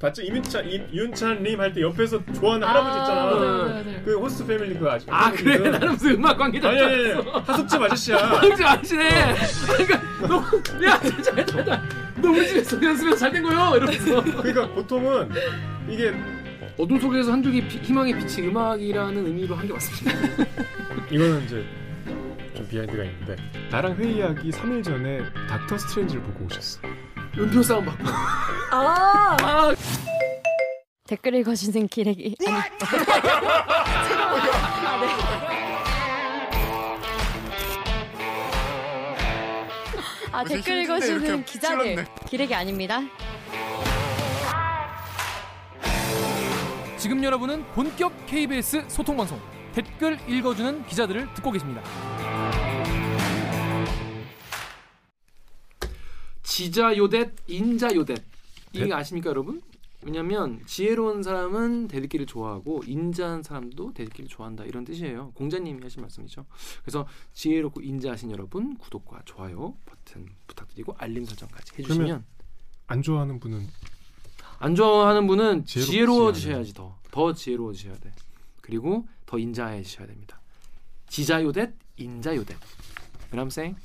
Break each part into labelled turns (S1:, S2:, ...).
S1: 봤죠? 이윤찬 이윤찬 님 할 때 옆에서 좋아하는 할아버지 있잖아.
S2: 맞아요, 맞아요, 맞아요.
S1: 그 호스트 패밀리 그 아직
S3: 아 그래 나는 무슨 음악 관계자
S1: 아니 아니 아니 하숙집 아저씨야.
S3: 황지 아시네. 그러니까 너야 진짜 잘다. 너 우리 집에서 연습해서 잘 된 거요 이러면서.
S1: 그러니까 보통은 이게
S3: 어둠 속에서 한 줄기 비- 희망의 빛이 음악이라는 의미로 한 게 맞습니다.
S1: 이거는 이제 좀 비하인드가 있는데 나랑 회의하기 3일 전에 닥터 스트레인지를 보고 오셨어.
S3: 음표 싸움 받고.
S2: 아
S3: 아
S2: 댓글 읽어주는 기레기 아니 아, 네. 아 댓글
S4: 힘든데
S2: 읽어주는
S4: 이렇게
S2: 기자들. 기레기 아닙니다
S5: 지금 여러분은 본격 KBS 소통 방송 댓글 읽어주는 기자들을 듣고 계십니다.
S3: 지자 요댓 인자 요댓 이게
S1: 네.
S3: 아십니까 여러분? 왜냐면 지혜로운 사람은 대들기를 좋아하고 인자한 사람도 대들기를 좋아한다 이런 뜻이에요. 공자님이 하신 말씀이죠. 그래서 지혜롭고 인자하신 여러분 구독과 좋아요 버튼 부탁드리고 알림 설정까지 해주시면
S1: 안 좋아하는 분은
S3: 안 좋아하는 분은 지혜로워지셔야지 더. 더 지혜로워지셔야 돼. 그리고 더 인자해지셔야 됩니다. 지자요댓, 인자요댓. 그람생.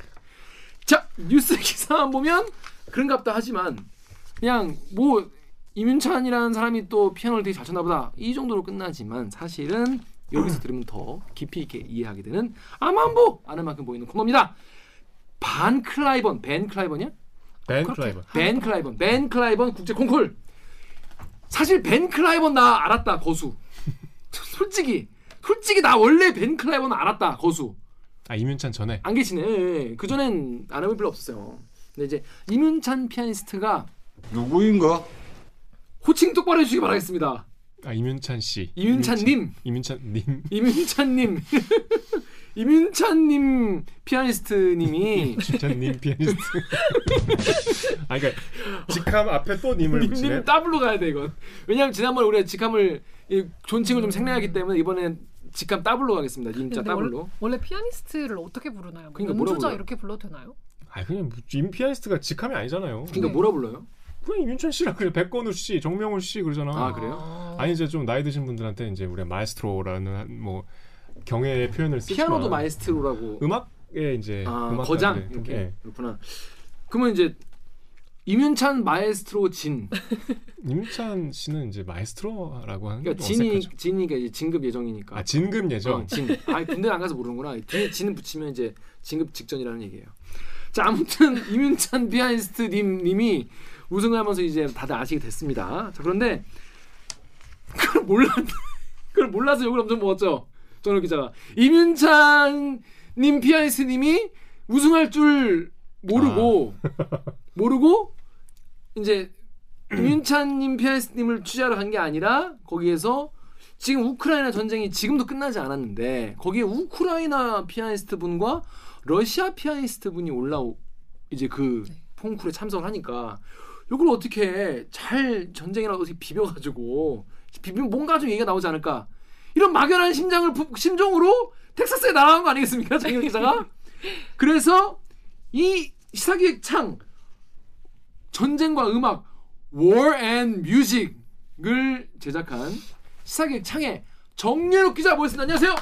S3: 자 뉴스 기사만 보면 그런갑다 하지만 그냥 뭐 임윤찬이라는 사람이 또 피아노를 되게 잘 쳤나 보다. 이 정도로 끝나지만 사실은 여기서 들으면 더 깊이 있게 이해하게 되는 아만보! 아는 만큼 보이는 코너입니다. 반 클라이번 밴 클라이번이야?
S1: 밴
S3: 그렇게
S1: 클라이번.
S3: 밴 클라이번 밴 클라이번 국제 콩쿨. 사실 밴 클라이번 나 알았다 거수. 솔직히. 솔직히 나 원래 밴 클라이번 알았다 거수.
S1: 아 임윤찬 전에?
S3: 안 계시네. 그 전엔 아는 분 별로 없었어요. 근데 이제 임윤찬 피아니스트가
S4: 누구인가?
S3: 호칭 똑바로 해주시기 바라겠습니다
S1: 아 임윤찬 씨.
S3: 임윤찬님
S1: 임윤찬 님.
S3: 임윤찬님 임윤찬님 피아니스트님
S1: 임윤찬님 피아니스트. 아 그러니까 직함 앞에 또 님을 붙이네.
S3: 님 더블로 가야 돼 이건. 왜냐하면 지난번에 우리가 직함을 이 존칭을 좀 생략하기 때문에 이번엔 직함 더블로 가겠습니다. 님자 더블로.
S6: 원- 원래 피아니스트를 어떻게 부르나요? 뭐
S3: 그러니까
S6: 연주자? 이렇게 불러도 되나요?
S1: 아 그냥 임 피아니스트가 직함이 아니잖아요.
S3: 그러니까
S6: 네.
S3: 뭐라 불러요?
S1: 그냥 임윤찬 씨라 그래. 백건우 씨, 정명훈 씨 그러잖아.
S3: 아, 그래요?
S6: 아,
S1: 아니 이제 좀 나이 드신 분들한테 이제 우리가 마에스트로라는 한뭐 경애의 표현을 쓰지만
S3: 피아노도 마에스트로라고.
S1: 음악에 이제
S3: 아
S1: 음악가들의-
S3: 거장 이렇게
S1: 예.
S3: 그렇구나. 그러면 이제 이윤찬 마에스트로 진.
S1: 임찬 씨는 이제 마에스트로라고 하는 게
S3: 그러니까 진이. 진이가 이제 진급 예정이니까.
S1: 아 진급 예정.
S3: 어, 진. 아 군대 안 가서 모르는구나. 뒤에 진 붙이면 이제 진급 직전이라는 얘기예요. 자 아무튼 이윤찬 피아니스트 님 님이 우승을 하면서 이제 다들 아시게 됐습니다. 자 그런데 그걸 몰랐 그걸 몰라서 욕을 엄청 먹었죠. 정혁 기자가 이윤찬 님 피아니스트 님이 우승할 줄 모르고 모르고 이제 이윤찬 님 피아니스트님을 취재하러 간 게 아니라 거기에서 지금 우크라이나 전쟁이 지금도 끝나지 않았는데 거기에 우크라이나 피아니스트 분과 러시아 피아니스트 분이 올라오 이제 그 콩쿨에 참석을 하니까 이걸 어떻게 잘 전쟁이라도 어떻게 비벼가지고 비비면 뭔가 좀 얘기가 나오지 않을까 이런 막연한 심장을 부- 심정으로 텍사스에 날아간 거 아니겠습니까 장현 기자가 그래서 이 시사기획 창 전쟁과 음악 War and Music을 제작한 시사기획 창의 정예록 기자 모셨습니다. 안녕하세요.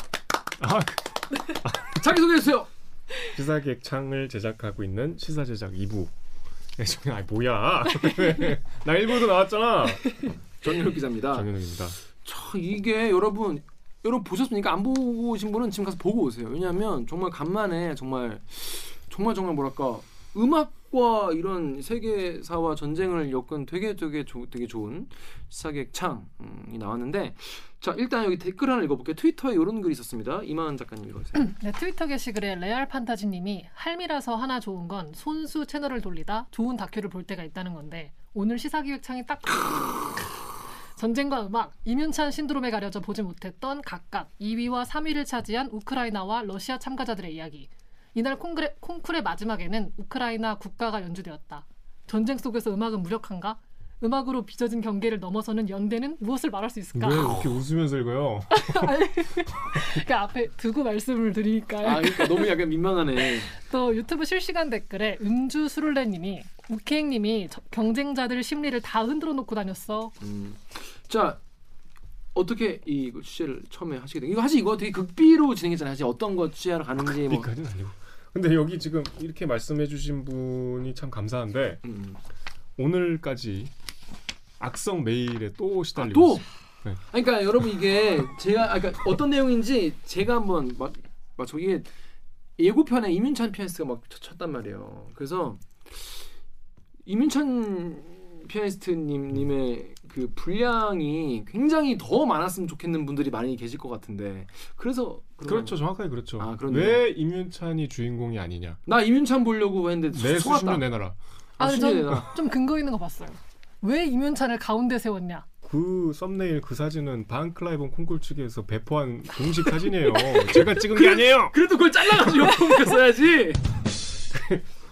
S1: 아,
S3: 자기 소개해 주세요.
S1: 시사기획 창을 제작하고 있는 시사 제작 2부. 예, 저- 아 뭐야? 나 1부도 나왔잖아.
S3: 정예록 기자입니다.
S1: 정현욱입니다.
S3: 저 이게 여러분 여러분 보셨습니까? 안 보고 오신 분은 지금 가서 보고 오세요. 왜냐하면 정말 간만에 정말 정말 정말 뭐랄까 음악과 이런 세계사와 전쟁을 엮은 되게 되게 조, 되게 좋은 시사객 창이 나왔는데 자 일단 여기 댓글 하나 읽어볼게요. 트위터에 이런 글이 있었습니다. 이만 작가님 읽어주세요.
S6: 네, 트위터 게시글에 레알 판타지님이 할미라서 하나 좋은 건 손수 채널을 돌리다 좋은 다큐를 볼 때가 있다는 건데 오늘 시사기획창이 딱 전쟁과 음악, 이면찬 신드롬에 가려져 보지 못했던 각각 2위와 3위를 차지한 우크라이나와 러시아 참가자들의 이야기. 이날 콩그레, 콩쿨의 마지막에는 우크라이나 국가가 연주되었다. 전쟁 속에서 음악은 무력한가? 음악으로 빚어진 경계를 넘어서는 연대는 무엇을 말할 수 있을까?
S1: 왜 이렇게 웃으면서 읽어요?
S6: 그 앞에 두고 말씀을 드리니까요.
S3: 아 그러니까 너무 약간 민망하네.
S6: 또 유튜브 실시간 댓글에 음주 수룰레님이 우케행님이 저- 경쟁자들 심리를 다 흔들어 놓고 다녔어.
S3: 음. 자 어떻게 이 취재를 처음에 하시게 된? 이거 사실 이거 되게 극비로 진행했잖아요. 사실 어떤 거 취재하러 가는지 뭐.
S1: 여기까지는 아니고. 근데 여기 지금 이렇게 말씀해주신 분이 참 감사한데
S3: 음.
S1: 오늘까지 악성 메일에 또
S3: 아,
S1: 시달리고
S3: 또.
S1: 있어요. 네.
S3: 아니, 그러니까 여러분 이게 제가 아까 어떤 내용인지 제가 한번 막, 막 저기 예고편에 이민찬 피아니스트가 막 쳤- 쳤단 말이에요. 그래서 이민찬 피아니스트님 님의 그 분량이 굉장히 더 많았으면 좋겠는 분들이 많이 계실 것 같은데 그래서
S1: 그렇죠, 정확하게 그렇죠.
S3: 아.
S1: 왜 임윤찬이 주인공이 아니냐?
S3: 나 이민찬 보려고 했는데
S1: 내
S3: 속았다.
S1: 수십년 내놔라.
S3: 아,
S6: 아, 근데
S3: 수준이
S6: 전
S3: 내놔.
S6: 좀 근거 있는 거 봤어요. 왜 이면찬을 가운데 세웠냐?
S1: 그 썸네일 그 사진은 반 클라이번 콩쿨 측에서 배포한 공식 사진이에요. 제가 찍은 게 아니에요.
S3: 그래도 그걸 잘라가지고 써야지.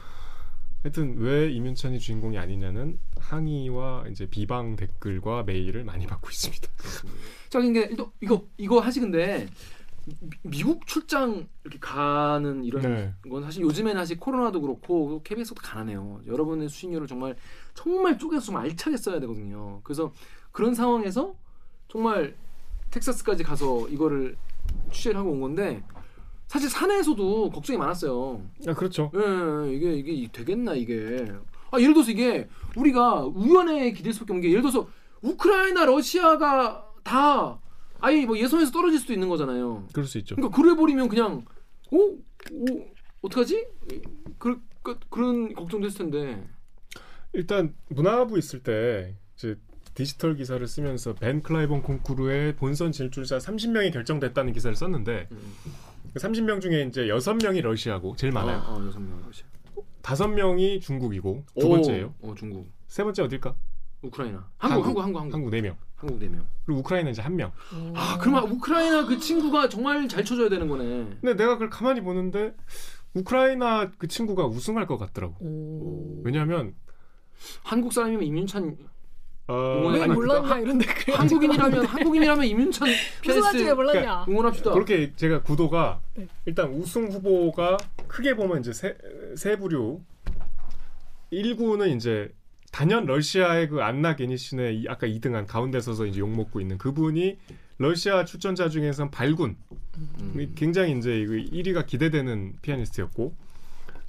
S1: 하여튼 왜 임윤찬이 주인공이 아니냐는 항의와 이제 비방 댓글과 메일을 많이 받고 있습니다.
S3: 자, 그러니까 이거 이거 이거 하시 근데 미- 미국 출장 이렇게 가는 이런
S1: 네.
S3: 건 사실 요즘에는 사실 코로나도 그렇고 KBS도 가난해요. 여러분의 수신료를 정말 정말 쪼개서 좀 알차게 써야 되거든요. 그래서 그런 상황에서 정말 텍사스까지 가서 이거를 취재를 하고 온 건데 사실 산에서도 걱정이 많았어요.
S1: 아 그렇죠.
S3: 예, 이게 이게 되겠나 이게. 아 예를 들어서 이게 우리가 우연에 기댈 수밖에 없는 게 예를 들어서 우크라이나 러시아가 다 아예 뭐 예선에서 떨어질 수도 있는 거잖아요.
S1: 그럴 수 있죠.
S3: 그러니까 그래 버리면 그냥 어? 오, 어떡하지? 그, 그 그런 걱정도 했을 텐데.
S1: 일단 문화부 있을 때 이제 디지털 기사를 쓰면서 벤 클라이번 콩쿠르의 본선 진출자 30명이 결정됐다는 기사를 썼는데
S3: 음.
S1: 그 30명 중에 이제 6명이 러시아고 제일 많아요.
S3: 어, 어, 여섯 명 러시아.
S1: 다섯 명이 중국이고 두 번째예요.
S3: 어, 중국.
S1: 세 번째 어딜까?
S3: 우크라이나. 한국, 한국, 한국, 한국.
S1: 한국 네 명.
S3: 한국 네 명.
S1: 그리고 우크라이나 이제 한 명.
S3: 아, 그러면 우크라이나 그 친구가 정말 잘 쳐줘야 되는 거네.
S1: 근데 내가 그걸 가만히 보는데 우크라이나 그 친구가 우승할 것 같더라고. 왜냐하면
S3: 한국 사람이면 이민찬
S1: 어,
S3: 왜
S6: 몰랐냐 이런 댓글.
S3: 한국인이라면 한국인이라면 이민찬 피아니스트
S6: 왜 몰랐냐?
S3: 응원합시다.
S1: 그렇게 제가 구도가
S6: 네.
S1: 일단 우승 후보가 크게 보면 이제 세, 세 부류 1구는 이제 단연 러시아의 그 안나 게니신의 이- 아까 2등한 가운데 서서 이제 욕 먹고 있는 그분이 러시아 출전자 중에선 발군
S3: 음.
S1: 굉장히 이제 이거 1위가 기대되는 피아니스트였고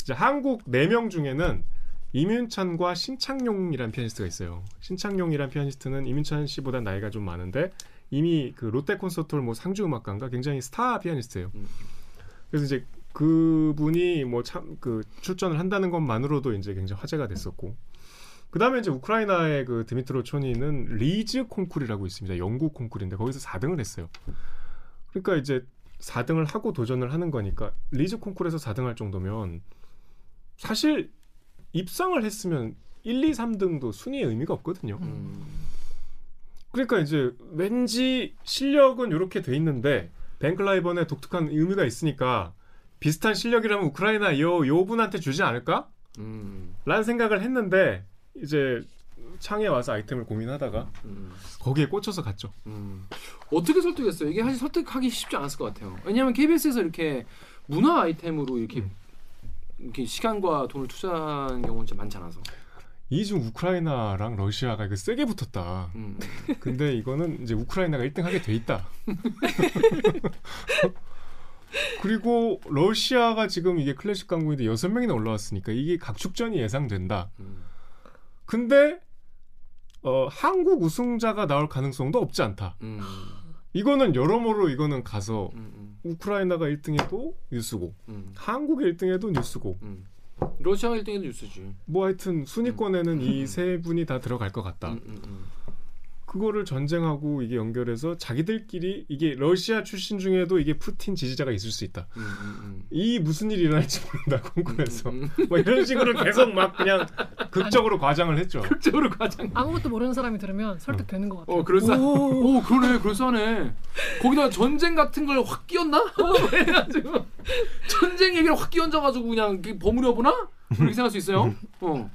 S1: 이제 한국 4명 중에는 임윤찬과 신창용이라는 피아니스트가 있어요. 신창용이라는 피아니스트는 임윤찬 씨보다 나이가 좀 많은데 이미 그 롯데 콘서트홀 뭐 상주 음악가인가 굉장히 스타 피아니스트예요.
S3: 음.
S1: 그래서 이제 그분이 뭐 참 그 출전을 한다는 것만으로도 이제 굉장히 화제가 됐었고 그다음에 이제 우크라이나의 그 드미트로 쵸니는 리즈 콩쿨이라고 있습니다. 영국 콩쿨인데 거기서 4등을 했어요. 그러니까 이제 4등을 하고 도전을 하는 거니까 리즈 콩쿨에서 4등할 정도면 사실 입상을 했으면 1, 2, 3등도 순위의 의미가 없거든요.
S3: 음.
S1: 그러니까 이제 왠지 실력은 이렇게 돼 있는데 벤클라이번의 독특한 의미가 있으니까 비슷한 실력이라면 우크라이나 요 요 분한테 주지 않을까?
S3: 음.
S1: 라는 생각을 했는데 이제 창에 와서 아이템을 고민하다가
S3: 음.
S1: 거기에 꽂혀서 갔죠.
S3: 음. 어떻게 설득했어요? 이게 사실 설득하기 쉽지 않았을 것 같아요. 왜냐하면 KBS에서 이렇게 문화 아이템으로 이렇게
S1: 음.
S3: 이렇게 시간과 돈을 투자하는 경우는 진짜 많지 않아서.
S1: 이 중 우크라이나랑 러시아가 이거 세게 붙었다.
S3: 음.
S1: 근데 이거는 이제 우크라이나가 1등 하게 돼 있다. 그리고 러시아가 지금 이게 클래식 강국인데 6명이나 올라왔으니까 이게 각축전이 예상된다.
S3: 음.
S1: 근데 어, 한국 우승자가 나올 가능성도 없지 않다.
S3: 음.
S1: 이거는 여러모로 이거는 가서
S3: 음. 음.
S1: 우크라이나가 1등해도 뉴스고
S3: 음.
S1: 한국이 1등해도 뉴스고
S3: 음. 러시아가 1등에도 뉴스지.
S1: 뭐 하여튼 순위권에는 이 세 분이 다 들어갈 것 같다.
S3: 음, 음, 음.
S1: 그거를 전쟁하고 이게 연결해서 자기들끼리 이게 러시아 출신 중에도 이게 푸틴 지지자가 있을 수 있다.
S3: 음, 음,
S1: 이 무슨 일이 일어날지 모른다
S3: 음.
S1: 콩쿠르에서
S3: 음,
S1: 뭐 이런 식으로 계속 막 그냥 극적으로 과장을 했죠.
S3: 극적으로 과장.
S6: 아무것도 모르는 사람이 들으면 설득되는 것 같아요.
S3: 어, 그럴싸. 오, 그러네, 그럴싸하네. 거기다 전쟁 같은 걸 확 끼얹나? 그래가지고 전쟁 얘기를 확 끼얹어가지고 그냥 버무려 보나? 그렇게 생각할 수 있어요. 어.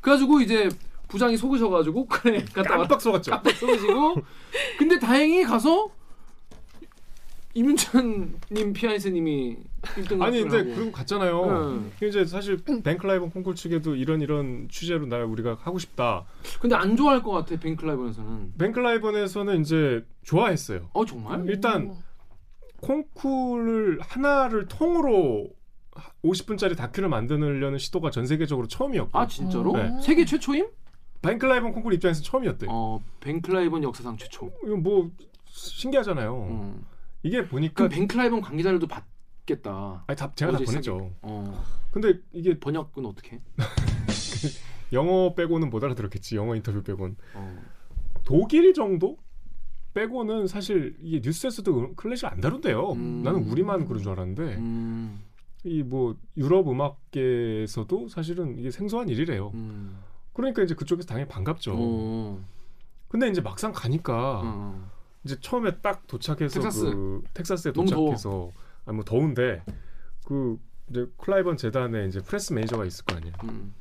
S3: 그래가지고 이제 부장이 속으셔가지고 그래 갔다
S1: 깜빡 속았죠.
S3: 깜빡 속으시고 근데 다행히 가서 이문찬님 피아니스님이 1등
S1: 아니 근데 그리고 갔잖아요.
S3: 응.
S1: 이제 사실 뱅클라이븐 콩쿨 측에도 이런 이런 취재로 나 우리가 하고 싶다.
S3: 근데 안 좋아할 것 같아 뱅클라이브에서는
S1: 뱅클라이븐에서는 이제 좋아했어요.
S3: 어 정말?
S1: 일단 콩쿨을 하나를 통으로 50분짜리 다큐를 만드려는 시도가 전 세계적으로 처음이었고
S3: 아 진짜로?
S1: 네.
S3: 세계 최초임?
S1: 뱅클라이븐 콩쿨 입장에서 처음이었대.
S3: 어 뱅클라이븐 역사상 최초.
S1: 이거 뭐 신기하잖아요.
S3: 음.
S1: 이게 보니까
S3: 그럼 뱅클라이븐 관계자들도 받겠다.
S1: 아니 다 제가 다 보냈죠.
S3: 어
S1: 근데 이게
S3: 번역은 어떻게?
S1: 영어 빼고는 못 알아들었겠지. 영어 인터뷰 빼고는
S3: 어.
S1: 독일 정도 빼고는 사실 이게 뉴스에서도 음- 클래식 안 다룬대요.
S3: 음.
S1: 나는 우리만 그런 줄 알았는데
S3: 음,
S1: 이뭐 유럽 음악계에서도 사실은 이게 생소한 일이래요.
S3: 음.
S1: 그러니까 이제 그쪽에서 당연히 반갑죠.
S3: 어.
S1: 근데 이제 막상 가니까
S3: 어.
S1: 이제 처음에 딱 도착해서
S3: 텍사스.
S1: 그 텍사스에. 도착해서 아니 뭐 더운데 그 이제 클라이번 재단에 이제 press manager가 있을 거 아니에요.
S3: 음.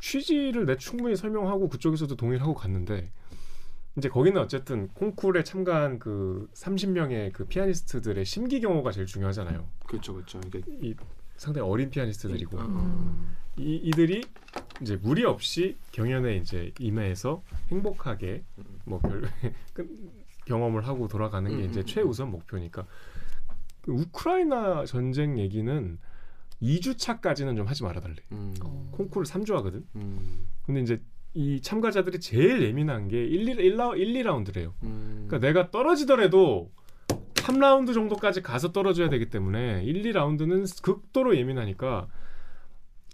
S1: 취지를 내 충분히 설명하고 그쪽에서도 동의를 하고 갔는데 이제 거기는 어쨌든 콩쿨에 참가한 그 30명의 그 피아니스트들의 심기 경호가 제일 중요하잖아요.
S3: 그렇죠, 그렇죠. 이게
S1: 이 상당히 어린 피아니스트들이고
S3: 음.
S1: 이, 이들이 이제 무리 없이 경연에 이제 임해서 행복하게 뭐 별, 끝- 경험을 하고 돌아가는 게
S3: 음,
S1: 이제
S3: 음,
S1: 최우선 목표니까 그 우크라이나 전쟁 얘기는 2주차까지는 좀 하지 말아달래.
S3: 음.
S1: 콩쿠르 3주 하거든.
S3: 음.
S1: 근데 이제 이 참가자들이 제일 예민한 게 1, 1, 1, 2라운드래요.
S3: 음.
S1: 그러니까 내가 떨어지더라도 3라운드 정도까지 가서 떨어져야 되기 때문에 1, 2라운드는 극도로 예민하니까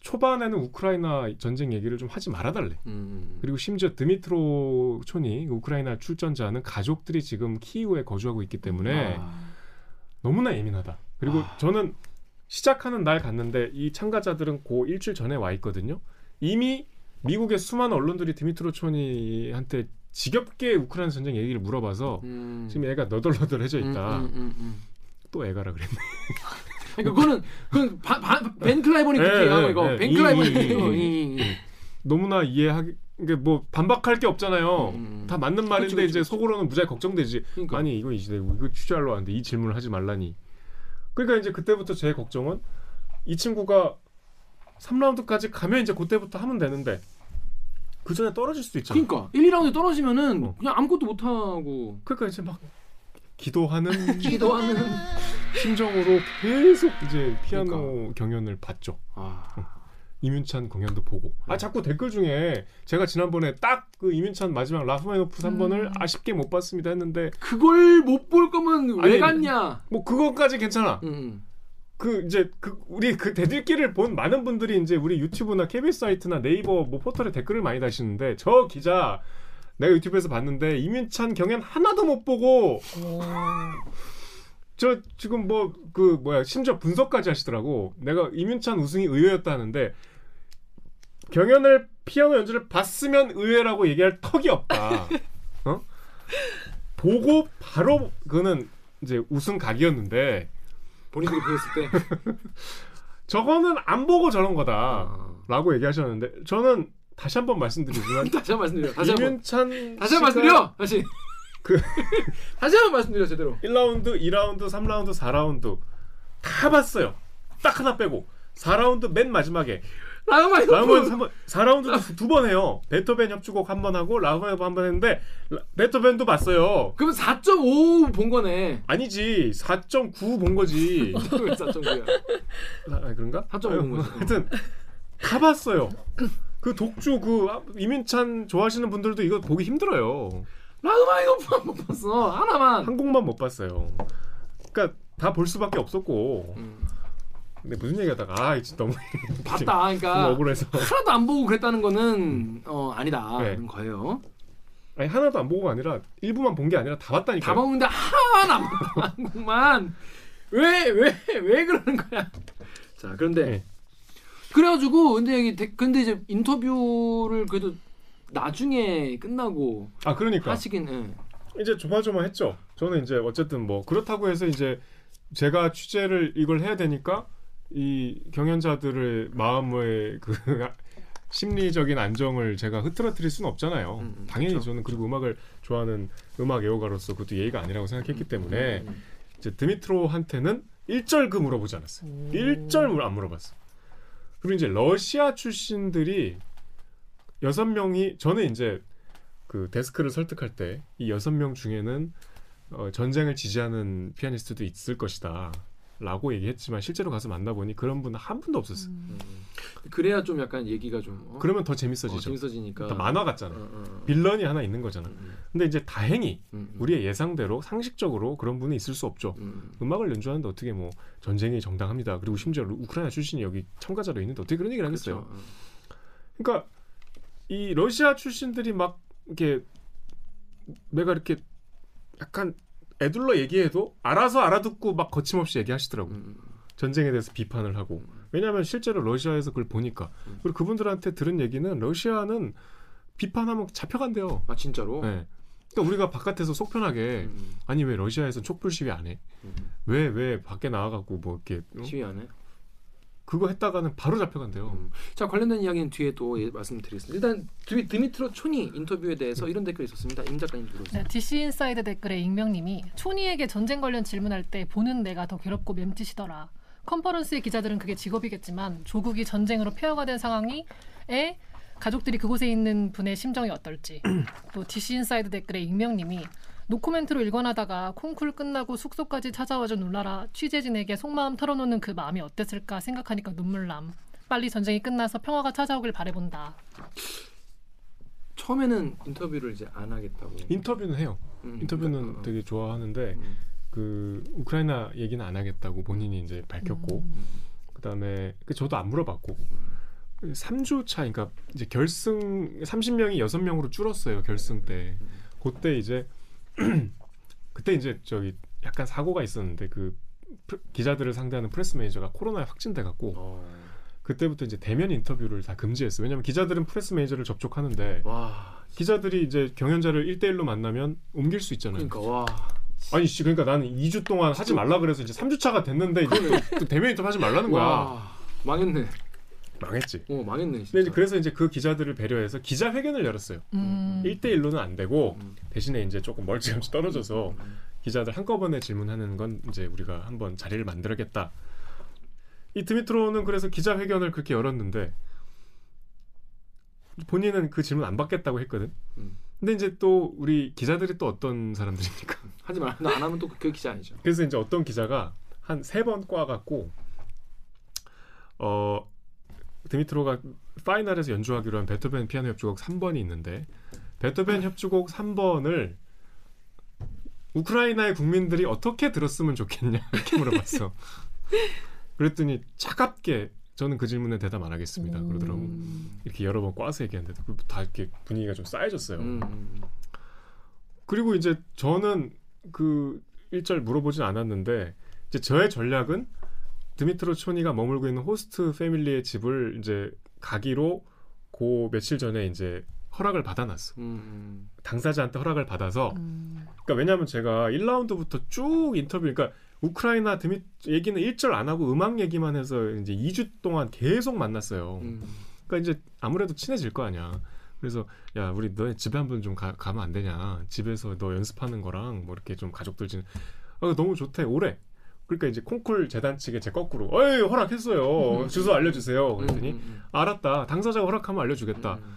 S1: 초반에는 우크라이나 전쟁 얘기를 좀 하지 말아달래.
S3: 음.
S1: 그리고 심지어 드미트로 촌이 우크라이나 출전자는 가족들이 지금 키이우에 거주하고 있기 때문에
S3: 아.
S1: 너무나 예민하다. 그리고
S3: 아.
S1: 저는 시작하는 날 갔는데 이 참가자들은 고 일주일 전에 와 있거든요. 이미 미국의 수많은 언론들이 드미트로 촌이한테 지겹게 우크라이나 전쟁 얘기를 물어봐서
S3: 음.
S1: 지금 애가 너덜너덜해져 있다.
S3: 음, 음, 음, 음.
S1: 또 애가라 그랬네.
S3: 그러니까 그거는 그건 바, 바, 벤 클라이번이
S1: 네,
S3: 그렇게 하고
S1: 네,
S3: 이거
S1: 네.
S3: 벤 클라이번이 이거
S1: 이,
S3: 이, 이.
S1: 너무나 이해하기 이게 뭐 반박할 게 없잖아요.
S3: 음.
S1: 다 맞는 말인데
S3: 그쵸, 그쵸,
S1: 이제
S3: 그쵸.
S1: 속으로는 무지하게 걱정되지.
S3: 그러니까.
S1: 아니 이거 이제 이거 취재하러 왔는데 이 질문을 하지 말라니. 그러니까 이제 그때부터 제 걱정은 이 친구가 3라운드까지 가면 이제 그때부터 하면 되는데 그 전에 떨어질 수도 있잖아.
S3: 그러니까 1, 2라운드 떨어지면은
S1: 어.
S3: 그냥 아무것도 못 하고
S1: 그러니까 이제 막 기도하는
S3: 기도하는
S1: 심정으로 계속 이제 피아노
S3: 그러니까.
S1: 경연을 봤죠.
S3: 아.
S1: 이민찬 공연도 보고. 아 자꾸 댓글 중에 제가 지난번에 딱 그 이민찬 마지막 라흐마니노프 3번을
S6: 음.
S1: 아쉽게 못 봤습니다 했는데
S3: 그걸 못 볼 거면 왜
S1: 아니,
S3: 갔냐?
S1: 뭐 그거까지 괜찮아.
S3: 음.
S1: 그 이제 그 우리 그 대들기를 본 많은 분들이 이제 우리 유튜브나 KBS 사이트나 네이버 뭐 포털에 댓글을 많이 다시는데 저 기자 내가 유튜브에서 봤는데 이민찬 경연 하나도 못 보고 저 지금 뭐 그 뭐야 심지어 분석까지 하시더라고. 내가 이민찬 우승이 의외였다 하는데 경연을 피아노 연주를 봤으면 의외라고 얘기할 턱이 없다. 어? 보고 바로 그거는 이제 우승 각이었는데
S3: 본인들이 보였을 때
S1: 저거는 안 보고 저런 거다.
S3: 아.
S1: 라고 얘기하셨는데 저는 다시 한번 말씀드리지만
S3: 다시 한번 말씀드려. 다시 한 번.
S1: 임윤찬
S3: 다시 한번 말씀드려. 다시.
S1: 그-
S3: 다시 한번 말씀드려 제대로.
S1: 1라운드, 2라운드, 3라운드, 4라운드 다 봤어요. 딱 하나 빼고 4라운드 맨 마지막에
S3: 라흐마니
S1: 라흐마니노프 3번 4라운드도 두 번 해요. 베토벤 협주곡 한 번 하고 라흐마니노프 한 번 했는데 라- 베토벤도 봤어요.
S3: 그러면 4.5 본 거네.
S1: 아니지 4.9 본 거지.
S3: 왜 4.9야?
S1: 아, 그런가?
S3: 4.5본 거지.
S1: 하여튼 다 봤어요. 그 독주 그 아, 임윤찬 좋아하시는 분들도 이거 보기 힘들어요.
S3: 라흐마니노프 한번 봤어. 하나만.
S1: 한 곡만 못 봤어요. 그러니까 다 볼 수밖에 없었고.
S3: 음.
S1: 근데 무슨 얘기하다가 아 진짜 너무
S3: 봤다.
S1: 너무
S3: 그러니까
S1: 억울해서
S3: 하나도 안 보고 그랬다는 거는 어 아니다는
S1: 네.
S3: 거예요.
S1: 아니 하나도 안 보고가 아니라 일부만 본 게 아니라 다 봤다니까.
S3: 다 먹는데 하나만 안 봤다. 한국만 왜 왜 왜 그러는 거야? 자 그런데
S1: 네.
S3: 그래가지고 근데 여기 데- 근데 이제 인터뷰를 그래도 나중에 끝나고
S1: 아 그러니까
S3: 하시긴 예.
S1: 이제 조마조마했죠. 저는 이제 어쨌든 뭐 그렇다고 해서 이제 제가 취재를 이걸 해야 되니까 이 경연자들의 마음의 그 심리적인 안정을 제가 흐트러뜨릴 수는 없잖아요.
S3: 음, 음,
S1: 당연히
S3: 그렇죠.
S1: 저는 그리고 음악을 좋아하는 음악 애호가로서 그것도 예의가 아니라고 생각했기 때문에
S3: 음, 음.
S1: 이제 드미트로한테는 일절 그 물어보지 않았어요. 일절 물- 안 물어봤어. 그리고 이제 러시아 출신들이 여섯 명이 저는 이제 그 데스크를 설득할 때 이 여섯 명 중에는 어, 전쟁을 지지하는 피아니스트도 있을 것이다. 라고 얘기했지만 실제로 가서 만나보니 그런 분은 한 분도 없었어요.
S3: 음. 그래야 좀 약간 얘기가 좀 어?
S1: 그러면 더
S3: 어,
S1: 재밌어지죠.
S3: 재밌어지니까
S1: 다 만화 같잖아.
S3: 어,
S1: 요
S3: 어, 어.
S1: 빌런이 하나 있는 거잖아.
S3: 음,
S1: 근데 이제 다행히
S3: 음, 음,
S1: 우리의 예상대로 상식적으로 그런 분이 있을 수 없죠.
S3: 음,
S1: 음악을 연주하는데 어떻게 뭐 전쟁이 정당합니다. 그리고 심지어 우크라이나 출신이 여기 참가자로 있는데 어떻게 그런 얘기를 하겠어요?
S3: 그렇죠. 어.
S1: 그러니까 이 러시아 출신들이 막 이렇게 내가 이렇게 약간 애둘러 얘기해도 알아서 알아듣고 막 거침없이 얘기하시더라고. 요
S3: 음,
S1: 전쟁에 대해서 비판을 하고. 왜냐하면 실제로 러시아에서 그걸 보니까
S3: 음.
S1: 그리고 그분들한테 들은 얘기는 러시아는 비판하면 잡혀간대요.
S3: 아 진짜로?
S1: 네. 그러니까 우리가 바깥에서 속편하게
S3: 음,
S1: 아니 왜 러시아에서 촛불 시위 안 해?
S3: 음,
S1: 왜왜 밖에 나와갖고 뭐 이렇게 어?
S3: 시위 안 해?
S1: 그거 했다가는 바로 잡혀간대요.
S3: 음. 자 관련된 이야기는 뒤에 또 예, 말씀드리겠습니다. 일단 드, 드미트로 쵸니 인터뷰에 대해서 이런 댓글이 있었습니다. 임 작가님 들어오세요.
S6: 네, DC 인사이드 댓글에 익명님이 쵸니에게 전쟁 관련 질문할 때 보는 내가 더 괴롭고 맴찢이더라. 컨퍼런스의 기자들은 그게 직업이겠지만 조국이 전쟁으로 폐허가 된 상황이 에 가족들이 그곳에 있는 분의 심정이 어떨지 또 DC 인사이드 댓글에 익명님이 노코멘트로 일관하다가 콩쿨 끝나고 숙소까지 찾아와줘 놀라라 취재진에게 속마음 털어놓는 그 마음이 어땠을까 생각하니까 눈물남 빨리 전쟁이 끝나서 평화가 찾아오길 바래본다
S3: 처음에는 인터뷰를 이제 안 하겠다고.
S1: 인터뷰는 해요.
S3: 음,
S1: 인터뷰는
S3: 그러니까, 어,
S1: 되게 좋아하는데
S3: 음,
S1: 그 우크라이나 얘기는 안 하겠다고 본인이 이제 밝혔고
S6: 음.
S1: 그다음에 그 저도 안 물어봤고 3주 차 그러니까 이제 결승 30명이 6명으로 줄었어요. 결승 때. 그때 이제 그때 이제 저기 약간 사고가 있었는데 그 프레- 기자들을 상대하는 프레스 매니저가 코로나에 확진돼 갖고
S3: 어.
S1: 그때부터 이제 대면 인터뷰를 다 금지했어요. 왜냐면 기자들은 프레스 매니저를 접촉하는데
S3: 와
S1: 기자들이 이제 경연자를 1대1로 만나면 옮길 수 있잖아요.
S3: 그러니까 와
S1: 아니 씨 그러니까 나는 2주 동안 하지 말라 그래서 이제 3주 차가 됐는데 이제 또, 또 대면 인터뷰 하지 말라는 거야.
S3: 와, 망했네.
S1: 망했지.
S3: 어 망했네. 진짜.
S1: 근데 이제 그래서 이제 그 기자들을 배려해서 기자 회견을 열었어요.
S6: 음.
S1: 1대1로는 안 되고
S3: 음.
S1: 대신에 이제 조금 멀찌감치 떨어져서
S3: 음.
S1: 기자들 한꺼번에 질문하는 건 이제 우리가 한번 자리를 만들어야겠다. 이 드미트로는 그래서 기자 회견을 그렇게 열었는데 본인은 그 질문 안 받겠다고 했거든.
S3: 음.
S1: 근데 이제 또 우리 기자들이 또 어떤 사람들입니까?
S3: 하지 마. 나 안 하면 또 그 기자 아니죠.
S1: 그래서 이제 어떤 기자가 한 세 번 꽈갖고 어 드미트로가 파이널에서 연주하기로 한 베토벤 피아노 협주곡 3번이 있는데 베토벤 협주곡 3번을 우크라이나의 국민들이 어떻게 들었으면 좋겠냐 이렇게 물어봤어. 그랬더니 차갑게 저는 그 질문에 대답 안 하겠습니다. 그러더라고.
S6: 음.
S1: 이렇게 여러 번 꽈서 얘기했는데 그다 이렇게 분위기가 좀 쌓여졌어요.
S3: 음, 음,
S1: 그리고 이제 저는 그 일절 물어보진 않았는데 이제 저의 전략은 드미트로 초니가 머물고 있는 호스트 패밀리의 집을 이제 가기로 고 며칠 전에 이제 허락을 받아놨어.
S3: 음,
S1: 당사자한테 허락을 받아서
S6: 음.
S1: 그러니까 왜냐하면 제가 1라운드부터 쭉 인터뷰 그러니까 우크라이나 드미 얘기는 일절 안 하고 음악 얘기만 해서 이제 2주 동안 계속 만났어요.
S3: 음,
S1: 그러니까 이제 아무래도 친해질 거 아니야. 그래서 야 우리 너네 집에 한번 좀 가, 가면 안 되냐? 집에서 너 연습하는 거랑 뭐 이렇게 좀 가족들 지내. 아 너무 좋대 오래. 그러니까 이제 콩쿨 재단 측에 제 거꾸로 어이 허락했어요. 주소 알려주세요. 그랬더니
S3: 음, 음,
S1: 알았다. 당사자가 허락하면 알려주겠다.
S3: 음,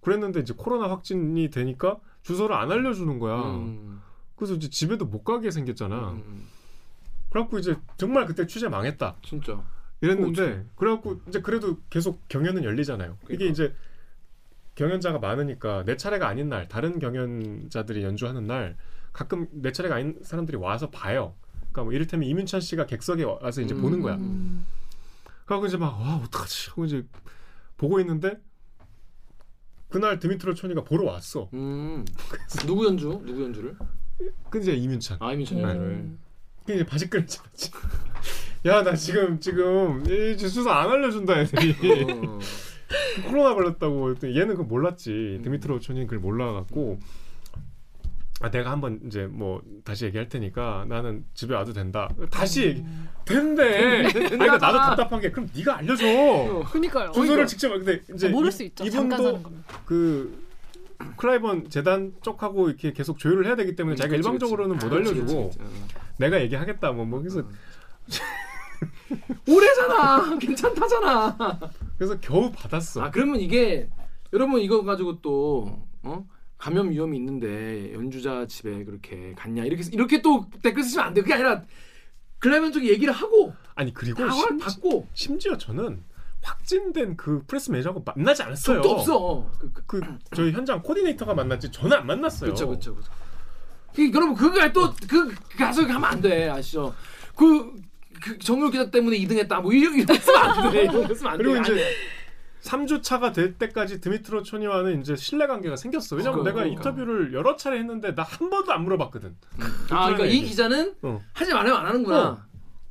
S1: 그랬는데 이제 코로나 확진이 되니까 주소를 안 알려주는 거야.
S3: 음,
S1: 그래서 이제 집에도 못 가게 생겼잖아.
S3: 음, 음.
S1: 그래갖고 이제 정말 그때 취재 망했다.
S3: 진짜.
S1: 이랬는데 그래갖고 이제 그래도 계속 경연은 열리잖아요. 이게
S3: 그러니까.
S1: 이제 경연자가 많으니까 내 차례가 아닌 날 다른 경연자들이 연주하는 날 가끔 내 차례가 아닌 사람들이 와서 봐요. 그러니까 뭐 이를테면 이민찬 씨가 객석에 와서 이제
S3: 음.
S1: 보는 거야.
S6: 음.
S1: 그래갖고 이제 막 와 어떡하지 하고 이제 보고 있는데 그날 드미트로 초니가 보러 왔어.
S3: 음. 누구 연주? 누구 연주를?
S1: 그 이제 이민찬.
S3: 아 이민찬
S1: 네.
S3: 연주를.
S1: 그 이제 바지 끈을 잡았지. 야 나 지금 지금 이 주소 안 알려준다 애들이.
S3: 어.
S1: 코로나 걸렸다고 얘는 그걸 몰랐지.
S3: 음.
S1: 드미트로 초니는 그걸 몰라갖고 아 내가 한번 이제 뭐 다시 얘기할 테니까 나는 집에 와도 된다. 다시 얘기 된대. 아니, 그러니까 나도 답답한 게 그럼 네가 알려줘.
S6: 그니까요.
S1: 주소를 직접 근데 이제
S6: 모를
S1: 이-
S6: 수 있죠.
S1: 이분도. 그 클라이번 재단 쪽하고 이렇게 계속 조율을 해야 되기 때문에 자기가
S3: 그치,
S1: 일방적으로는
S3: 그치.
S1: 못 알려주고
S3: 그치, 그치.
S1: 내가 얘기하겠다 뭐, 뭐 그래서
S3: 오래잖아. 괜찮다잖아.
S1: 그래서 겨우 받았어.
S3: 아 그러면 이게 여러분 이거 가지고 또 어? 감염 위험이 있는데 연주자 집에 그렇게 갔냐 이렇게 이렇게 또 댓글 쓰시면 안 돼. 그게 아니라 클라이번 쪽에 얘기를 하고
S1: 아니 그리고
S3: 다화를
S1: 심,
S3: 받고
S1: 심지어 저는 확진된 그 프레스 매니저하고 만나지 않았어요.
S3: 적도 없어. 그, 그,
S1: 그 저희 현장 코디네이터가 만났지 저는 안 만났어요.
S3: 그렇죠, 그렇죠, 그렇죠. 그, 여러분 그거 또그 가서 하면 안 돼, 아시죠? 그, 그 정유 기자 때문에 2등했다, 뭐 이런 이런 거 쓰면 안 돼, 이런 거 쓰면 안 돼.
S1: 그리고
S3: 안
S1: 이제
S3: 돼.
S1: 3주 차가 될 때까지 드미트로 초니와는 이제 신뢰 관계가 생겼어. 왜냐면
S3: 그러니까,
S1: 내가
S3: 그러니까.
S1: 인터뷰를 여러 차례 했는데 나 한 번도 안 물어봤거든.
S3: 아, 그러니까 이. 기자는
S1: 어.
S3: 하지 말아요, 안 하는구나.
S1: 어.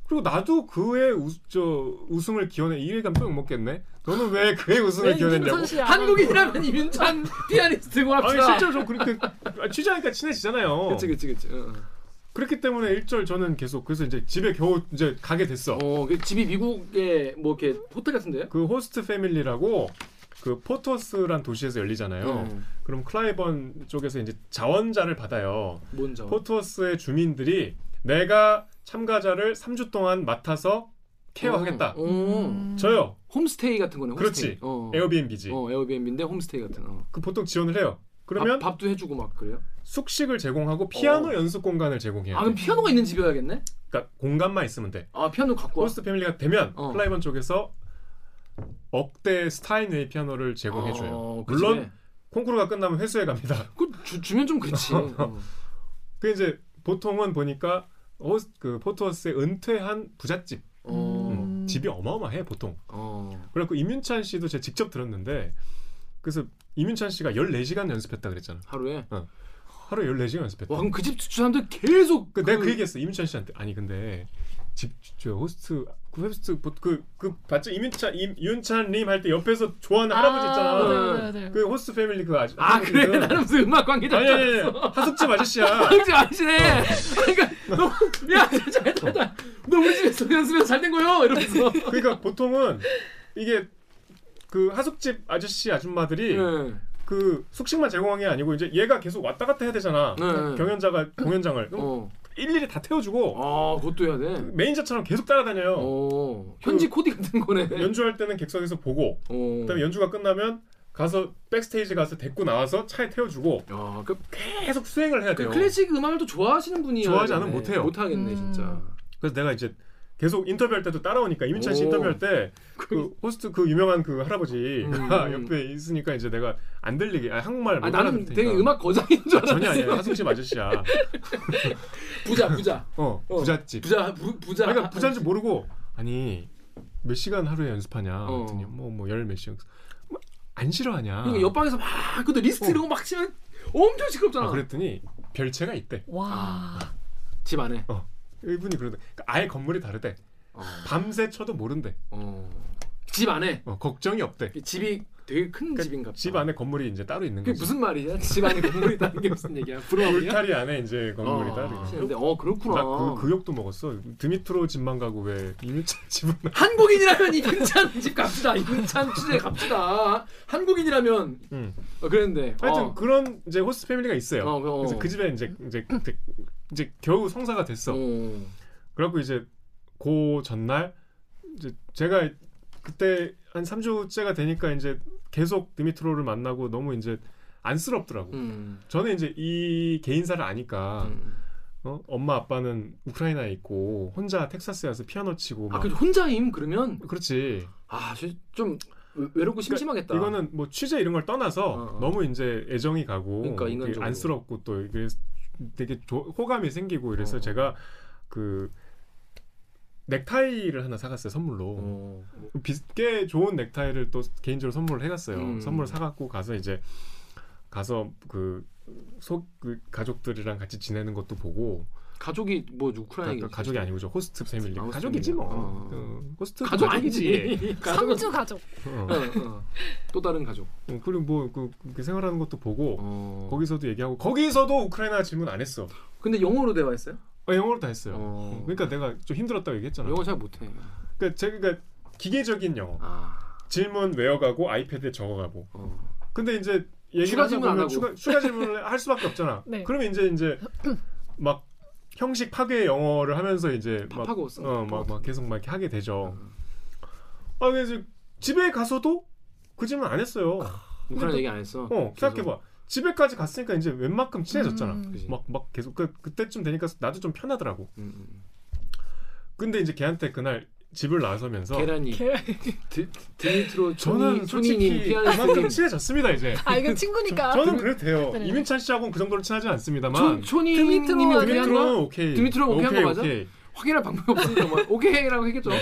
S1: 그리고 나도 그의 우, 저 우승을 기원해 이해감 또 먹겠네. 너는 왜 그의 우승을
S6: 왜
S1: 기원했냐고.
S3: 한국인이라면 이윤찬 피아니스트
S1: 아니
S3: 고합시다.
S1: 실제로 좀 그렇게 아, 취재하니까 친해지잖아요.
S3: 그치, 그치, 그치. 어.
S1: 그렇기 때문에 일절 저는 계속 그래서 이제 집에 겨우 이제 가게 됐어.
S3: 어, 그 집이 미국의 뭐 이렇게 호텔 같은데요?
S1: 그 호스트 패밀리라고 그 포토스란 도시에서 열리잖아요.
S3: 음.
S1: 그럼 클라이번 쪽에서 이제 자원자를 받아요.
S3: 뭔죠?
S1: 포토스의 주민들이 내가 참가자를 3주 동안 맡아서 케어하겠다.
S3: 어,
S6: 음.
S1: 저요.
S3: 홈스테이 같은 거네. 홈스테이.
S1: 그렇지.
S3: 어.
S1: 에어비앤비지.
S3: 어, 에어비앤비인데 홈스테이 같은. 어.
S1: 그 보통 지원을 해요. 그러면
S3: 밥, 도 해주고 막 그래요?
S1: 숙식을 제공하고 피아노
S3: 어.
S1: 연습 공간을 제공해요.
S3: 아 그럼 피아노가 있는 집이어야겠네?
S1: 그러니까 공간만 있으면 돼.
S3: 아 피아노 갖고 와.
S1: host family가 되면
S3: 어.
S1: 클라이번 쪽에서 억대 스타인웨이 피아노를 제공해줘요.
S3: 어, 그
S1: 물론. 콩쿠르가 끝나면 회수해 갑니다.
S3: 그 주, 주면 좀 그렇지. 어.
S1: 그 이제 보통은 보니까 호스 그 포트워스의 은퇴한 부잣집
S3: 어.
S1: 음, 집이 어마어마해 보통.
S3: 어.
S1: 그래갖고 임윤찬 씨도 제가 직접 들었는데 그래서 임윤찬 씨가 14시간 연습했다 그랬잖아.
S3: 하루에.
S1: 하루에 14시간 연습했다.
S3: 와 그럼 그 집 사람들 계속
S1: 그, 내가 그 얘기했어 임윤찬 씨한테 아니 근데 집저 호스트 그 호스트 그그 봤죠 임윤찬 임, 임윤찬 님 할 때 옆에서 좋아하는 할아버지 있잖아
S6: 네, 네, 네.
S1: 그 host family 그 아저
S3: 아 그래 나는 무슨 음악 관계자
S1: 아니 아니 아니 하숙집 아저씨야
S3: 형제 아시네. 그러니까 너야 잘했다. 너 우리 집에서 연습해서 잘 된 거요. 이러면서.
S1: 그러니까 보통은 이게 그 하숙집 아저씨 아줌마들이
S3: 네.
S1: 그 숙식만 제공한 게 아니고 이제 얘가 계속 왔다 갔다 해야 되잖아
S3: 네.
S1: 경연자가 공연장을
S3: 어.
S1: 일일이 다 태워주고
S3: 아 그것도 해야 돼.
S1: 매니저처럼 계속 따라다녀요
S3: 어. 현지 코디 같은 거네.
S1: 연주할 때는 객석에서 보고
S3: 어.
S1: 그다음에 연주가 끝나면 가서 백스테이지 가서 데리고 나와서 차에 태워주고
S3: 야, 그,
S1: 계속 수행을 해야
S3: 그
S1: 돼요.
S3: 클래식 음악을 또 좋아하시는 분이
S1: 좋아하지 않으면 못해요.
S3: 못 하겠네
S6: 음.
S3: 진짜.
S1: 그래서 내가 이제 계속 인터뷰할 때도 따라오니까 임윤찬 씨
S3: 오.
S1: 인터뷰할 때 그 호스트 그 유명한 그 할아버지가
S3: 음.
S1: 옆에 있으니까 이제 내가 안 들리게 아, 한국말 못
S3: 아, 나는
S1: 알아들
S3: 되게
S1: 테니까.
S3: 음악 거장인 줄
S1: 아, 전혀
S3: 알았어.
S1: 아니야 하숙집 아저씨야.
S3: 부자 부자.
S1: 어
S3: 어.
S1: 부잣집.
S3: 부자 부, 부자.
S1: 그러니까 부자인지 모르고 아니 몇 시간 하루에 연습하냐
S3: 어.
S1: 그랬더니 뭐뭐 열몇 시간 뭐안 싫어하냐.
S3: 그러니까 옆방에서 막 그것도 리스트 이런 거막 치면 엄청 시끄럽잖아.
S1: 아, 그랬더니 별채가 있대.
S6: 와.
S3: 집 안에.
S1: 이분이 그러대. 그러니까 아예 건물이 다르대.
S3: 어.
S1: 밤새 쳐도 모른대.
S3: 어. 집 안에
S1: 어, 걱정이 없대.
S3: 집이 되게 큰
S1: 그러니까
S3: 집인가 보다.
S1: 집 안에 건물이 이제 따로 있는 거지.
S3: 무슨 말이야? 집 안에 건물이 있다는 게 무슨 얘기야? 부러움이야?
S1: 울타리 안에 이제 건물이
S3: 어,
S1: 따로.
S3: 근데 어 그렇구나.
S1: 나 그 그 욕도 먹었어. 드미트로 집만 가고 왜 이민찬 집은
S3: 한국인이라면 이근찬 집 갑시다. 이근찬 취재 갑시다. 한국인이라면
S1: 응.
S3: 어, 그랬는데.
S1: 하여튼
S3: 어.
S1: 그런 이제 호스트 패밀리가 있어요.
S3: 어, 어.
S1: 그래서 그 집에 이제 이제 이제, 겨우 성사가 됐어.
S3: 어.
S1: 그래갖고 이제 그 전날 이제 제가 그때 한 3주째가 되니까 이제 계속 드미트로를 만나고 너무 이제 안쓰럽더라고.
S3: 음.
S1: 저는 이제 이 개인사를 아니까
S3: 음.
S1: 어? 엄마 아빠는 우크라이나에 있고 혼자 텍사스에 와서 피아노 치고 막
S3: 아, 그 혼자임 그러면
S1: 그렇지.
S3: 아, 저- 좀 외롭고 심심하겠다.
S1: 그러니까 이거는 뭐 취재 이런 걸 떠나서
S3: 어, 어.
S1: 너무 이제 애정이 가고
S3: 그러니까.
S1: 안쓰럽고 또 이게 되게 조- 호감이 생기고 이래서
S3: 어.
S1: 제가 그 넥타이를 하나 사갔어요 선물로
S3: 어.
S1: 비, 꽤 좋은 넥타이를 또 개인적으로 선물을 해갔어요
S3: 음.
S1: 선물 사갖고 가서 이제 가서 그속그 가족들이랑 같이 지내는 것도 보고
S3: 가족이 뭐 우크라이나
S1: 그러니까 가족이 아니고 저 호스트 패밀리
S3: 아,
S1: 가족이지 뭐
S3: 패밀리. 어.
S1: 어, 호스트
S3: 가족. 아니지.
S6: 상주 가족.
S1: 어.
S3: 어, 어. 또 다른 가족.
S1: 어, 그리고 뭐 그, 그 생활하는 것도 보고
S3: 어.
S1: 거기서도 얘기하고 거기서도 우크라이나 질문 안 했어.
S3: 근데 영어로 대화했어요?
S1: 어, 영어로 다 했어요.
S3: 어.
S1: 그러니까 내가 좀 힘들었다고 얘기했잖아.
S3: 영어 잘 못해.
S1: 그러니까 제가 그러니까 기계적인 영어.
S3: 아.
S1: 질문 외워가고 아이패드에 적어가고.
S3: 어.
S1: 근데 이제 얘기를
S3: 추가 질문 안 하고.
S1: 추가, 추가 질문을 할 수밖에 없잖아.
S6: 네.
S1: 그러면 이제 이제 막 형식 파괴 영어를 하면서 이제 막. 어, 막, 막 계속 막 이렇게 하게 되죠.
S3: 음.
S1: 아, 그래서 집에 가서도 그 질문 안 했어요.
S3: 우크라이나 얘기 안 했어.
S1: 어, 생각해봐. 집에까지 갔으니까 이제 웬만큼 친해졌잖아.
S6: 음.
S3: 그지.
S1: 막, 막 계속, 그, 그때쯤 되니까 나도 좀 편하더라고.
S3: 음, 음.
S1: 근데 이제 걔한테 그날 집을 나서면서.
S3: 계란이. 드, 드미트로
S1: 저는 솔직히 그만큼. 친해졌습니다, 이제.
S6: 아 이건 친구니까.
S1: 저 는 그래도 돼요.
S6: 네.
S1: 이민찬 씨하고는 그 정도로 친하지
S3: 초,
S1: 않습니다만.
S3: 초니님이
S6: 드미트로-?
S1: 드미트로는 오케이.
S3: 드미트로가 오케이 한거 맞아?
S1: 오케이.
S3: 확인할 방법이 없으니까 뭐 오케이라고 했겠죠.
S1: 네.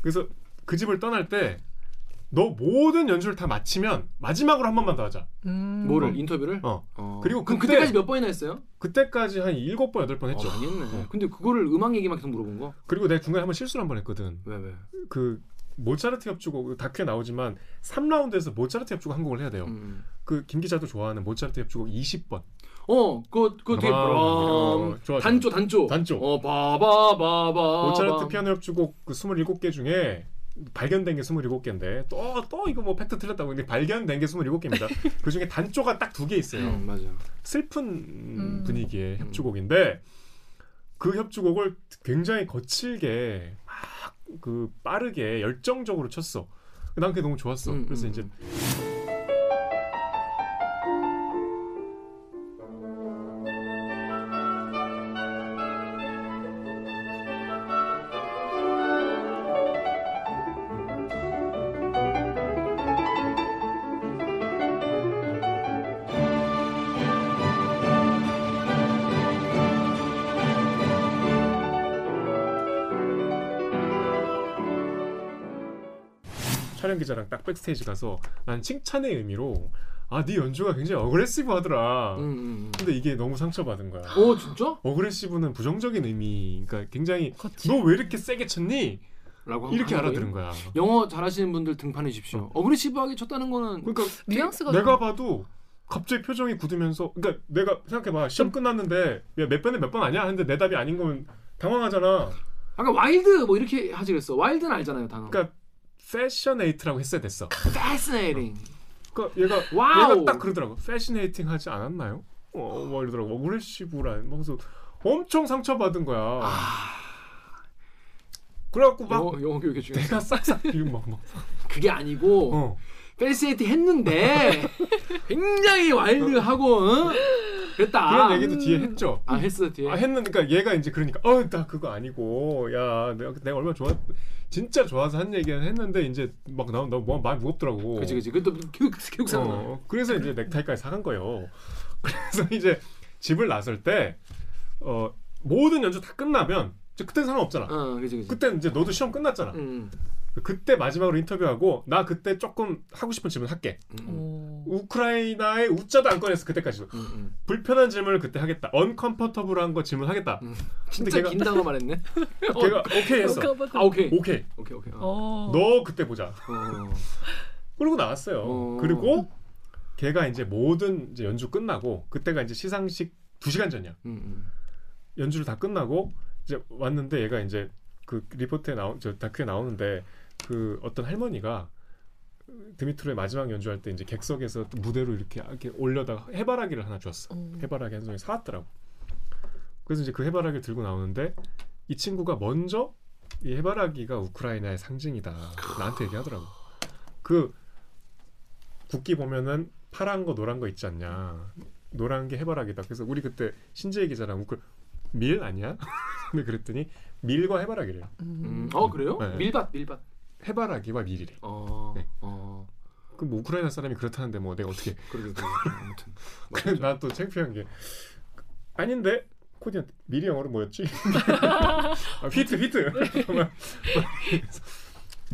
S1: 그래서 그 집을 떠날 때 너 모든 연주를 다 마치면 마지막으로 한 번만 더 하자.
S6: 음.
S3: 뭐를
S1: 어.
S3: 인터뷰를?
S1: 어.
S3: 어.
S1: 그리고
S3: 그럼
S1: 그때-
S3: 그때까지 몇 번이나 했어요?
S1: 그때까지 한 일곱 번 여덟 번 했죠.
S3: 어, 많이 했네.
S1: 어.
S3: 근데 그거를 음악 얘기만 계속 물어본 거?
S1: 그리고 내가 중간에 한 번 실수를 한 번 했거든.
S3: 왜 왜?
S1: 그 모차르트 협주곡 다큐에 나오지만 3라운드에서 모차르트 협주곡 한 곡을 해야 돼요.
S3: 음.
S1: 그김 기자도 좋아하는 모차르트 협주곡 20번.
S3: 어, 그거 그거 되게
S1: 브람,
S3: 브람
S1: 어, 좋아,
S3: 단조 단조
S1: 단조.
S3: 어, 바바바바.
S1: 모차르트 피아노 협주곡 그 27개 중에 발견된 게 27개인데 또 또 이거 뭐 팩트 틀렸다고 근데 발견된 게 27개입니다. 그 중에 단조가 딱 두 개 있어요.
S3: 음, 맞아.
S1: 슬픈
S6: 음.
S1: 분위기의 협주곡인데 그 협주곡을 굉장히 거칠게 막 그 빠르게 열정적으로 쳤어. 난 그게 너무 좋았어.
S3: 음,
S1: 그래서
S3: 음,
S1: 이제 backstage 가서 난 칭찬의 의미로 아네 연주가 굉장히 aggressive 하더라.
S3: 음, 음, 음.
S1: 근데 이게 너무 상처받은 거야.
S3: 오 진짜?
S1: aggressive는 부정적인 의미. 그러니까 굉장히. 너 왜 이렇게 세게 쳤니?
S3: 라고
S1: 이렇게 알아들은
S3: 거예요?
S1: 거야.
S3: 영어 잘하시는 분들 등판해 주십시오. aggressive하게 쳤다는 거는
S1: 그러니까
S6: 뉘앙스가
S1: 내가
S6: 좀-
S1: 봐도 갑자기 표정이 굳으면서 그러니까 내가 생각해봐 시험 끝났는데 야, 몇 번에 몇 번 아니야 하는데 내 답이 아닌 거면 당황하잖아.
S3: 아까 wild 뭐 이렇게 하지 그랬어. wild는 알잖아요 단어.
S1: 그러니까 passionate라고 했어야 됐어.
S3: fascinating.
S1: 그러니까 얘가
S3: wow.
S1: 얘가 딱 그러더라고. fascinating 하지 않았나요? 어, 뭐 이러더라고. aggressive란. 뭐 그래서 엄청 상처받은 거야.
S3: 아.
S1: 그래갖고 막
S3: 영어, 영어 교육에 중요.
S1: 내가 싹싹 비고 막 막.
S3: 그게 아니고
S1: 어.
S3: passionate 했는데 굉장히 wild하고 어? 그랬다.
S1: 그런 얘기도 뒤에 했죠.
S3: 아 했어 뒤에.
S1: 아 했는데 그러니까 얘가 이제 그러니까 어나 그거 아니고 야 내가 내가 얼마나 좋아 진짜 좋아서 한 얘기는 했는데 이제 막 나온 너무 많이 무겁더라고.
S3: 그치 그치. 그것도 교육 교육 상황.
S1: 어, 그래서 이제 넥타이까지 사간 거예요. 그래서 이제 집을 나설 때 어, 모든 연주 다 끝나면 이제 그때는 상관없잖아.
S3: 어 그치 그치.
S1: 그때 이제 너도 시험 끝났잖아.
S3: 음,
S1: 그때 마지막으로 인터뷰하고 나 그때 조금 하고 싶은 질문 할게.
S3: 음, 음,
S6: 오.
S1: 우크라이나의 우자도 안 꺼냈어 그때까지도.
S3: 음, 음.
S1: 불편한 질문을 그때 하겠다. 언컴포터블한 거 질문하겠다.
S3: 음.
S1: 근데
S3: 진짜
S1: 걔가
S3: 긴 단어 말했네.
S1: 걔가 오케이 했어.
S3: 아 오케이.
S1: 오케이.
S3: 오케이 오케이. 어.
S6: 어.
S1: 너 그때 보자.
S3: 어.
S1: 그러고 나왔어요.
S3: 어.
S1: 그리고 걔가 이제 모든 이제 연주 끝나고 그때가 이제 시상식 2 시간 전이야.
S3: 음, 음.
S1: 연주를 다 끝나고 이제 왔는데 얘가 이제 그 리포트에 나오 저 다큐에 나오는데 그 어떤 할머니가 드미트로의 마지막 연주할 때 이제 객석에서 무대로 이렇게 이렇게 올려다가 해바라기를 하나 줬어.
S6: 음.
S1: 해바라기 한 송이 사왔더라고. 그래서 이제 그 해바라기를 들고 나오는데 이 친구가 먼저 이 해바라기가 우크라이나의 상징이다. 나한테 얘기하더라고. 그 국기 보면은 파란 거 노란 거 있지 않냐. 노란 게 해바라기다. 그래서 우리 그때 신재희 기자랑 우크 밀 아니야? 근데 그랬더니 밀과 해바라기래요.
S3: 음. 어 그래요?
S1: 네.
S3: 밀밭 밀밭.
S1: 해바라기와 밀이래.
S3: 어.
S1: 네.
S3: 어.
S1: 그럼 뭐 우크라이나 사람이 그렇다는데 뭐 내가 어떻게?
S3: 그러게. 아무튼.
S1: 그래 나또 창피한 게 아닌데 코디한테 미리 영어로 뭐였지? 아, 휘트 휘트.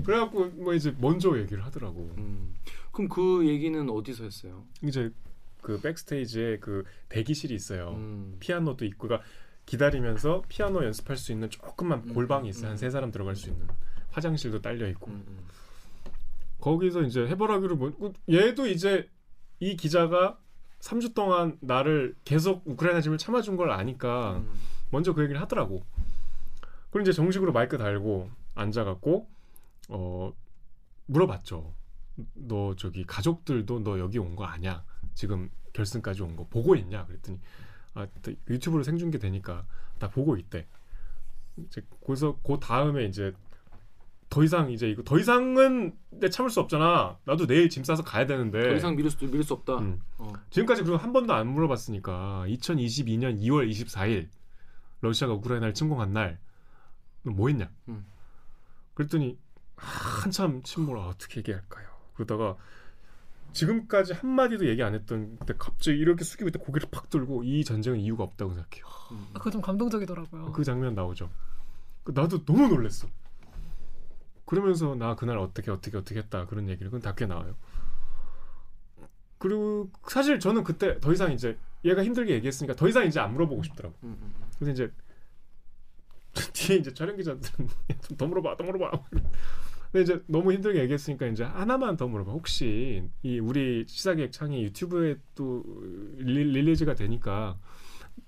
S1: 그래갖고 뭐 이제 먼저 얘기를 하더라고.
S3: 음. 그럼 그 얘기는 어디서 했어요?
S1: 이제 그 백스테이지에 그 대기실이 있어요.
S3: 음.
S1: 피아노도 있고, 그러니까 기다리면서 피아노 연습할 수 있는 조그만
S3: 음,
S1: 골방이
S3: 음,
S1: 있어요.
S3: 음.
S1: 한세 사람 들어갈 수 있는 화장실도 딸려 있고
S3: 음, 음.
S1: 거기서 이제 해바라기를 뭐그 얘도 이제 이 기자가 3주 동안 나를 계속 우크라이나 짐을 참아준 걸 아니까
S3: 음.
S1: 먼저 그 얘기를 하더라고. 그리고 이제 정식으로 마이크 달고 앉아갖고 어 물어봤죠. 너 저기 가족들도 너 여기 온 거 아냐? 지금 결승까지 온 거 보고 있냐? 그랬더니 아또 유튜브로 생중계 되니까 다 보고 있대. 이제 거기서 그 다음에 이제 더 이상 이제 이거 더 이상은 내 참을 수 없잖아. 나도 내일 짐 싸서 가야 되는데.
S3: 더 이상 미룰 수 미룰 수 없다.
S1: 음.
S3: 어.
S1: 지금까지 그리고 한 번도 안 물어봤으니까 2022년 2월 24일 러시아가 우크라이나를 침공한 날너뭐 했냐?
S3: 음.
S1: 그랬더니 한참 침묵을 아, 어떻게 얘기할까요? 그러다가 지금까지 한 마디도 얘기 안 했던 그때 갑자기 이렇게 숙이고 있다 고개를 팍 들고 이 전쟁은 이유가 없다고 생각해요.
S3: 음.
S6: 그거 좀 감동적이더라고요.
S1: 그 장면 나오죠. 그 나도 너무 놀랬어. 그러면서 나 그날 어떻게 어떻게 어떻게 했다 그런 얘기를 그건 다큐에 나와요. 그리고 사실 저는 그때 더 이상 이제 얘가 힘들게 얘기했으니까 더 이상 이제 안 물어보고 싶더라고.
S3: 음, 음.
S1: 그래서 이제 뒤에 이제 촬영 기자들은 좀더 물어봐, 더 물어봐. 근데 이제 너무 힘들게 얘기했으니까 이제 하나만 더 물어봐. 혹시 이 우리 시사기획 창이 유튜브에 또 리, 릴리 즈가 되니까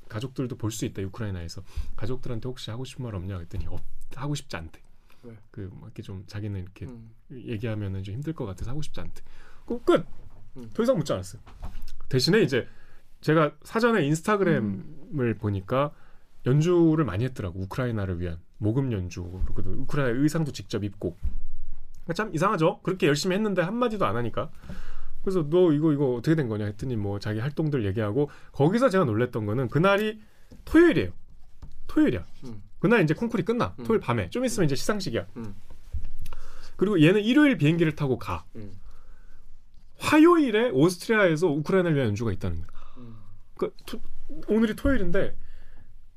S1: 가족들도 볼 수 있다 우크라이나에서 가족들한테 혹시 하고 싶은 말 없냐 그랬더니 없 하고 싶지 않대.
S3: 왜?
S1: 그뭐 이렇게 좀 자기는 이렇게
S3: 음.
S1: 얘기하면은 좀 힘들 것 같아서 하고 싶지 않대. 그 끝.
S3: 음.
S1: 더 이상 묻지 않았어요. 대신에 이제 제가 사전에 인스타그램을 보니까 연주를 많이 했더라고 우크라이나를 위한 모금 연주 그리고 우크라이나 의상도 직접 입고 그러니까 참 이상하죠 그렇게 열심히 했는데 한 마디도 안 하니까 그래서 너 이거 이거 어떻게 된 거냐 했더니 뭐 자기 활동들 얘기하고 거기서 제가 놀랬던 거는 그날이 토요일이에요 토요일이야
S3: 음.
S1: 그날 이제 콩쿨이 끝나
S3: 음.
S1: 토요일 밤에 좀 있으면 이제 시상식이야
S3: 음.
S1: 그리고 얘는 일요일 비행기를 타고 가
S3: 음.
S1: 화요일에 오스트리아에서 우크라이나를 위한 연주가 있다는 거야
S3: 음.
S1: 그 토- 오늘이 토요일인데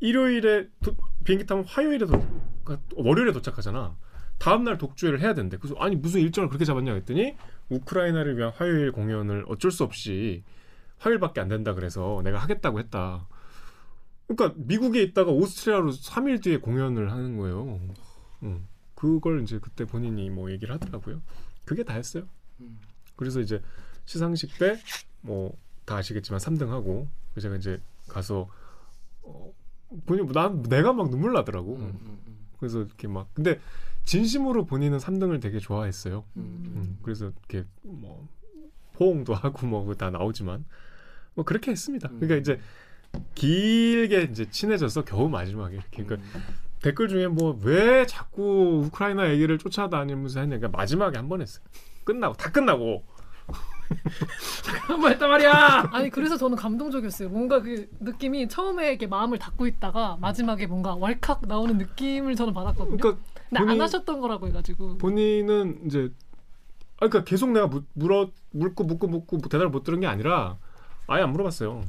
S1: 일요일에 도- 비행기 타면 화요일에 도, 그러니까 월요일에 도착하잖아. 다음 날 독주회를 해야 된대. 그래서 아니 무슨 일정을 그렇게 잡았냐 했더니 우크라이나를 위한 화요일 공연을 어쩔 수 없이 화요일밖에 안 된다 그래서 내가 하겠다고 했다. 그러니까 미국에 있다가 오스트리아로 3일 뒤에 공연을 하는 거예요. 응. 그걸 이제 그때 본인이 뭐 얘기를 하더라고요. 그게 다였어요.
S3: 음.
S1: 그래서 이제 시상식 때 뭐 다 아시겠지만 3등하고 제가 이제 가서 어, 본인 난 내가 막 눈물 나더라고.
S3: 음, 음, 음.
S1: 그래서 이렇게 막 근데 진심으로 본인은 3등을 되게 좋아했어요.
S3: 음.
S1: 음, 그래서 이렇게 뭐 포옹도 하고 뭐 다 나오지만 뭐 그렇게 했습니다. 그러니까
S3: 음.
S1: 이제 길게 이제 친해져서 겨우 마지막에 이렇게 그러니까
S3: 음.
S1: 댓글 중에 뭐 왜 자꾸 우크라이나 얘기를 쫓아다니면서 했냐 그러니까 마지막에 한 번 했어요. 끝나고 다 끝나고
S3: 한번 했단 말이야.
S6: 아니 그래서 저는 감동적이었어요. 뭔가 그 느낌이 처음에 이렇게 마음을 닫고 있다가 마지막에 뭔가 왈칵 나오는 느낌을 저는 받았거든요.
S1: 그러니까
S6: 근데 안
S1: 본인-
S6: 하셨던 거라고 해가지고
S1: 본인은 이제 아 그러니까 계속 내가 묻, 물어 묻고 묻고 묻고 대답을 못 들은 게 아니라 아예 안 물어봤어요.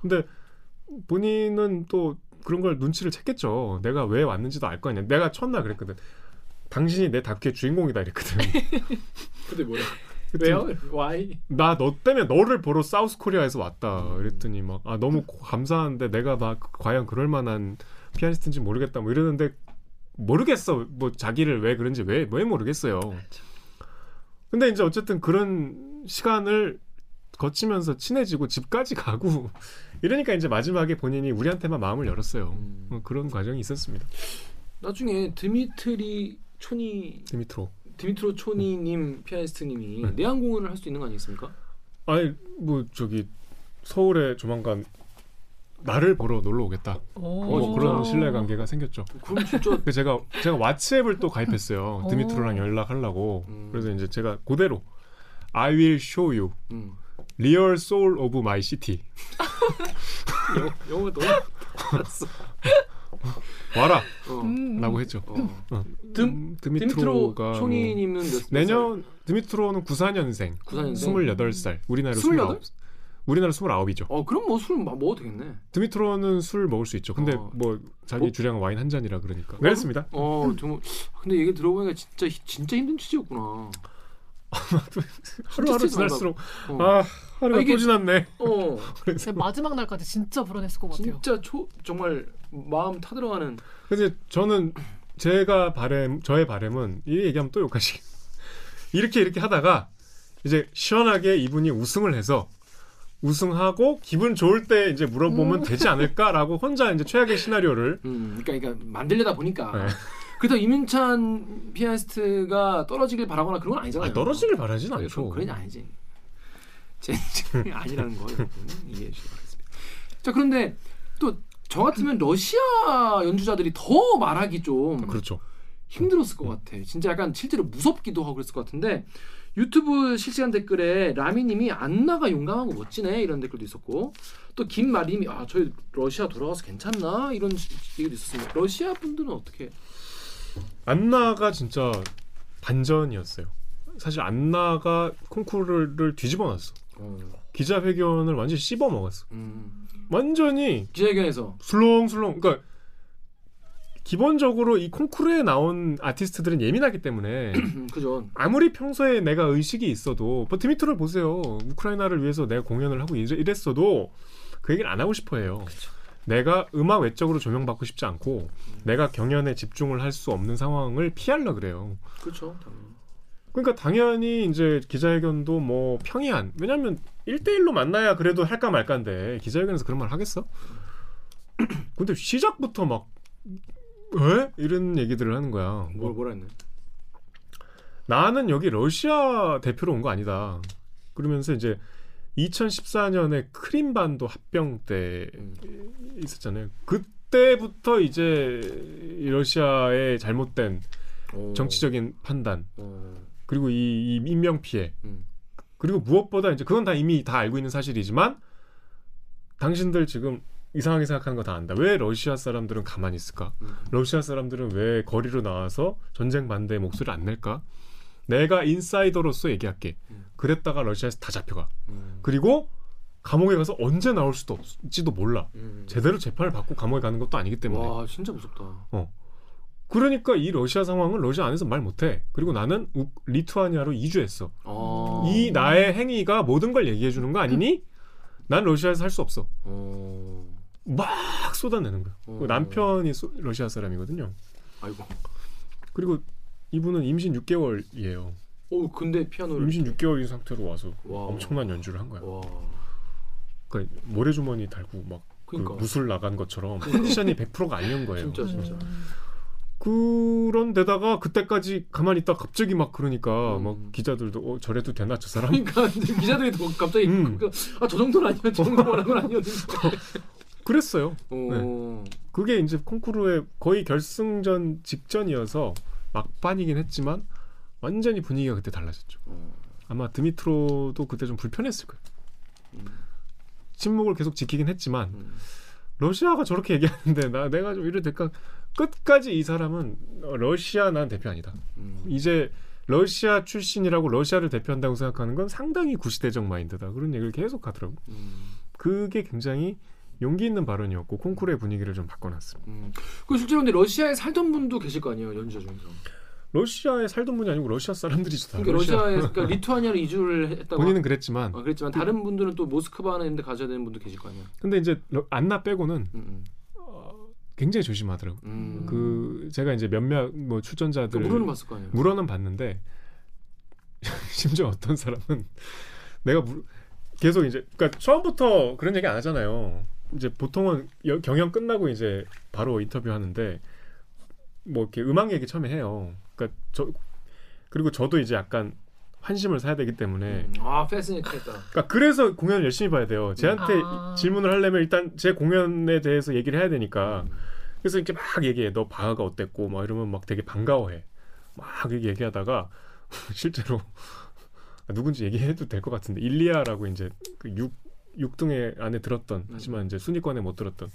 S1: 근데 본인은 또 그런 걸 눈치를 챘겠죠. 내가 왜 왔는지도 알 거 아니야. 내가 첫날 그랬거든. 당신이 내 다큐의 주인공이다 이랬거든.
S3: 근데 뭐야? 왜요? Why?
S1: 나 너 때문에 너를 보러 사우스 코리아에서 왔다. 그랬더니 막 아 너무 고- 감사한데 내가 막 과연 그럴 만한 피아니스트인지 모르겠다. 뭐 이러는데 모르겠어. 뭐 자기를 왜 그런지 왜왜 모르겠어요. 근데 이제 어쨌든 그런 시간을 거치면서 친해지고 집까지 가고 이러니까 이제 마지막에 본인이 우리한테만 마음을 열었어요.
S3: 음.
S1: 어, 그런 과정이 있었습니다.
S3: 나중에 드미트리 초니
S1: 드미트로.
S3: 드미트로 초니님 피아니스트님이
S1: 네.
S3: 내한 공연을 할 수 있는 거 아니겠습니까?
S1: 아니 뭐 저기 서울에 조만간 나를 보러 놀러 오겠다.
S6: 오,
S1: 뭐? 그런 신뢰 관계가 생겼죠.
S3: 그럼 진짜
S1: 그 제가 제가 왓츠앱을 또 가입했어요.
S6: 오.
S1: 드미트로랑 연락하려고.
S3: 음.
S1: 그래서 이제 제가 그대로 I will show you
S3: 음.
S1: real soul of my city.
S3: 영어, 영어 너무 알았어.
S1: 와라
S3: 어.
S6: 음.
S1: 라고 했죠.
S3: 어.
S1: 어.
S3: 드-
S1: 음,
S3: 드미트로 뭐몇
S1: 내년 드미트로는 94년생
S3: 94년생?
S1: 28살 우리나라
S3: 28?
S1: 29 우리나라 29이죠.
S3: 어 그럼 뭐 술 먹어도 되겠네.
S1: 드미트로는 술 먹을 수 있죠. 근데
S3: 어.
S1: 뭐 자기
S3: 뭐?
S1: 주량은 와인 한 잔이라 그러니까. 그렇습니다.
S3: 어 정말 근데 얘기 들어보니까 진짜 히- 진짜 힘든 취지였구나.
S1: 하루하루
S3: 진짜
S1: 지날수록
S3: 어.
S1: 아 하루가
S3: 아, 이게-
S1: 또 지났네.
S3: 어.
S1: 그래서
S6: 마지막 날까지 진짜 불안했을 것 같아요.
S3: 진짜 초 정말 마음 타들어가는
S1: 근데 저는 제가 바램 저의 바램은 이 얘기하면 또 욕하시. 이렇게 이렇게 하다가 이제 시원하게 이분이 우승을 해서 우승하고 기분 좋을 때 이제 물어보면 되지 않을까라고 혼자 이제 최악의 시나리오를
S3: 음, 그러니까, 그러니까 만들려다 보니까
S1: 네.
S3: 그렇다고 이민찬 피아니스트가 떨어지길 바라거나 그런 건 아니잖아요.
S1: 아, 떨어지길 바라진 않죠.
S3: 그건 아니지. 제 생각이 아니라는 거 여러분 이해해 주시기 바라겠습니다. 자 그런데 또 저 같으면 러시아 연주자들이 더 말하기 좀
S1: 그렇죠.
S3: 힘들었을 것 같아. 진짜 약간 실제로 무섭기도 하고 그랬을 것 같은데 유튜브 실시간 댓글에 라미님이 안나가 용감하고 멋지네 이런 댓글도 있었고 또 김마림이 아 저희 러시아 돌아가서 괜찮나 이런 얘기도 있었습니다. 러시아 분들은 어떻게?
S1: 안나가 진짜 반전이었어요. 사실 안나가 콩쿠르를 뒤집어 놨어.
S3: 어,
S1: 기자회견을 완전히 씹어 먹었어.
S3: 음,
S1: 완전히
S3: 기자회견에서
S1: 술렁술렁. 그러니까 기본적으로 이 콩쿠르에 나온 아티스트들은 예민하기 때문에
S3: 음, 그죠.
S1: 아무리 평소에 내가 의식이 있어도 뭐 드미트를 보세요. 우크라이나를 위해서 내가 공연을 하고 이랬어도 그 얘기를 안 하고 싶어해요. 내가 음악 외적으로 조명받고 싶지 않고 내가 경연에 집중을 할 수 없는 상황을 피하려 그래요.
S3: 그렇죠. 당연히.
S1: 그러니까 당연히 이제 기자회견도 뭐 평이한 왜냐면 1대1로 만나야 그래도 할까 말까인데 기자회견에서 그런 말 하겠어? 근데 시작부터 막 왜? 이런 얘기들을 하는 거야.
S3: 뭘 뭐라 했네.
S1: 나는 여기 러시아 대표로 온 거 아니다. 그러면서 이제 2014년에 크림반도 합병 때
S3: 음.
S1: 있었잖아요. 그때부터 이제 이 러시아의 잘못된
S3: 어,
S1: 정치적인 판단
S3: 어,
S1: 그리고 이, 이 인명 피해
S3: 음.
S1: 그리고 무엇보다 이제 그건 다 이미 다 알고 있는 사실이지만 당신들 지금 이상하게 생각하는 거 다 안다. 왜 러시아 사람들은 가만히 있을까?
S3: 음.
S1: 러시아 사람들은 왜 거리로 나와서 전쟁 반대의 목소리를 안 낼까? 내가 인사이더로서 얘기할게.
S3: 음.
S1: 그랬다가 러시아에서 다 잡혀가.
S3: 음.
S1: 그리고 감옥에 가서 언제 나올 수도 없지도 몰라.
S3: 음.
S1: 제대로 재판을 받고 감옥에 가는 것도 아니기 때문에.
S3: 와 진짜 무섭다.
S1: 그러니까 이 러시아 상황은 러시아 안에서 말 못해. 그리고 나는 우- 리투아니아로 이주했어.
S3: 어.
S1: 이 나의 행위가 모든 걸 얘기해 주는 거 아니니? 난 러시아에서 살수 없어.
S3: 어.
S1: 막 쏟아내는 거야.
S3: 어.
S1: 그 남편이 소- 러시아 사람이거든요.
S3: 아이고.
S1: 그리고 이분은 임신 6개월이에요.
S3: 오 근데 피아노를
S1: 임신 6개월인 상태로 와서
S3: 와.
S1: 엄청난 연주를 한 거야.
S3: 와.
S1: 그러니까 모래주머니 달고 막그
S3: 그러니까.
S1: 무술 나간 것처럼 컨디션이 100%가 아니었던 거예요.
S3: 진짜 진짜.
S6: 음.
S1: 그런 데다가 그때까지 가만히 있다 갑자기 막 그러니까
S3: 음.
S1: 막 기자들도 어 저래도 되나 저 사람
S3: 그러니까 기자들이 더 갑자기
S1: 음.
S3: 아저 정도는 아니야 저 정도는 건 아니었는데.
S1: 그랬어요.
S3: 어.
S1: 그게 이제 콩쿠르의 거의 결승전 직전이어서 막판이긴 했지만 완전히 분위기가 그때 달라졌죠.
S3: 어.
S1: 아마 드미트로도 그때 좀 불편했을 거예요.
S3: 음.
S1: 침묵을 계속 지키긴 했지만
S3: 음.
S1: 러시아가 저렇게 얘기하는데 나 내가 좀 이래 될까 끝까지 이 사람은 러시아 난 대표 아니다.
S3: 음.
S1: 이제 러시아 출신이라고 러시아를 대표한다고 생각하는 건 상당히 구시대적 마인드다. 그런 얘기를 계속 하더라고.
S3: 음.
S1: 그게 굉장히 용기 있는 발언이었고 콩쿠르의 분위기를 좀 바꿔놨습니다.
S3: 음. 그 실제로 근데 러시아에 살던 분도 계실 거 아니에요 연주자 중에서.
S1: 러시아에 살던 분이 아니고 러시아 사람들이죠. 다.
S3: 그러니까 러시아 에 그러니까 리투아니아로 이주를 했다고.
S1: 본인은 그랬지만
S3: 어, 그랬지만 다른 분들은 또 모스크바나 이런 데 가셔야 되는 분도 계실 거 아니에요.
S1: 근데 이제 러- 안나 빼고는
S3: 음,
S1: 어, 굉장히 조심하더라고.
S3: 음. 음.
S1: 그 제가 이제 몇몇 뭐 출전자들
S3: 그 물어는 봤을 거 아니에요.
S1: 물어는 봤는데 심지어 어떤 사람은 내가 물, 계속 이제 그러니까 처음부터 그런 얘기 안 하잖아요. 이제 보통은 여- 경연 끝나고 이제 바로 인터뷰 하는데 뭐 이렇게 음악 얘기 처음에 해요. 그러니까 저 그리고 저도 이제 약간 환심을 사야 되기 때문에
S3: 음. 아 패스니트했다.
S1: 그러니까 그래서 공연을 열심히 봐야 돼요. 쟤한테
S6: 아.
S1: 질문을 하려면 일단 제 공연에 대해서 얘기를 해야 되니까
S3: 음.
S1: 그래서 이렇게 막 얘기해. 너 바하가 어땠고 막 이러면 막 되게 반가워해. 막 이렇게 얘기하다가 실제로 아, 누군지 얘기해도 될 것 같은데 일리아라고 이제 그 6, 6등에 안에 들었던 하지만 이제 순위권에 못 들었던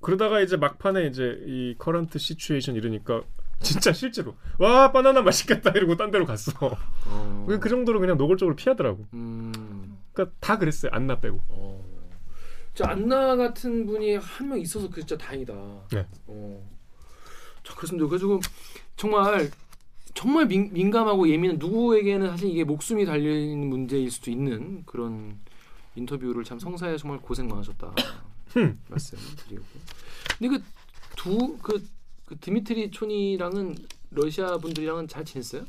S1: 그러다가 이제 막판에 이제 이 current situation 이러니까 진짜 실제로 와 바나나 맛있겠다 이러고 딴 데로 갔어.
S3: 어.
S1: 그 정도로 그냥 노골적으로 피하더라고.
S3: 음.
S1: 그러니까 다 그랬어요. 안나 빼고.
S3: 어. 저 안나 같은 분이 한 명 있어서 그 진짜 다행이다.
S1: 네.
S3: 어. 자 그렇습니다. 그래가지고 정말 정말 민, 민감하고 예민한 누구에게는 사실 이게 목숨이 있는 문제일 수도 있는 그런 인터뷰를 참 성사에 정말 고생 많으셨다 말씀드리고. 근데 그 두그그 드미트리 촌이랑은 러시아 분들이랑은 잘 지냈어요?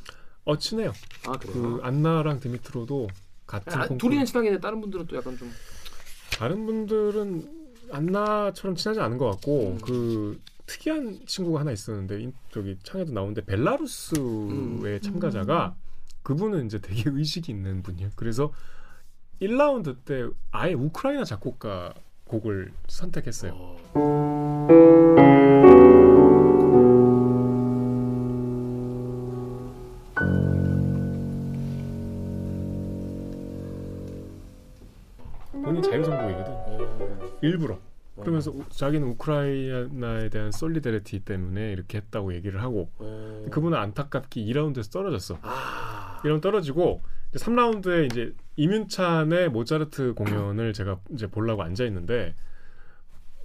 S1: 어 친해요. 아그
S3: 그래요.
S1: 안나랑 디미트로도 같은
S3: 아. 둘이는 친하게 다른 분들은 또 약간 좀
S1: 다른 분들은 안나처럼 친하지 않은 것 같고
S3: 음.
S1: 그 특이한 친구가 하나 있었는데 인- 저기 창에도 나오는데 벨라루스의
S3: 음.
S1: 참가자가 그분은 이제 되게 의식이 있는 분이에요. 그래서 1라운드 때 아예 우크라이나 작곡가 곡을 선택했어요.
S3: 어.
S1: 본인 자유선곡이거든.
S3: 어.
S1: 일부러. 그러면서 우- 자기는 우크라이나에 대한 솔리데리티 때문에 이렇게 했다고 얘기를 하고
S3: 어.
S1: 그분은 안타깝게 2라운드에서 떨어졌어.
S3: 아.
S1: 1라운드 떨어지고 이제 3라운드에 이제 이윤찬의 모차르트 공연을 제가 이제 보려고 앉아 있는데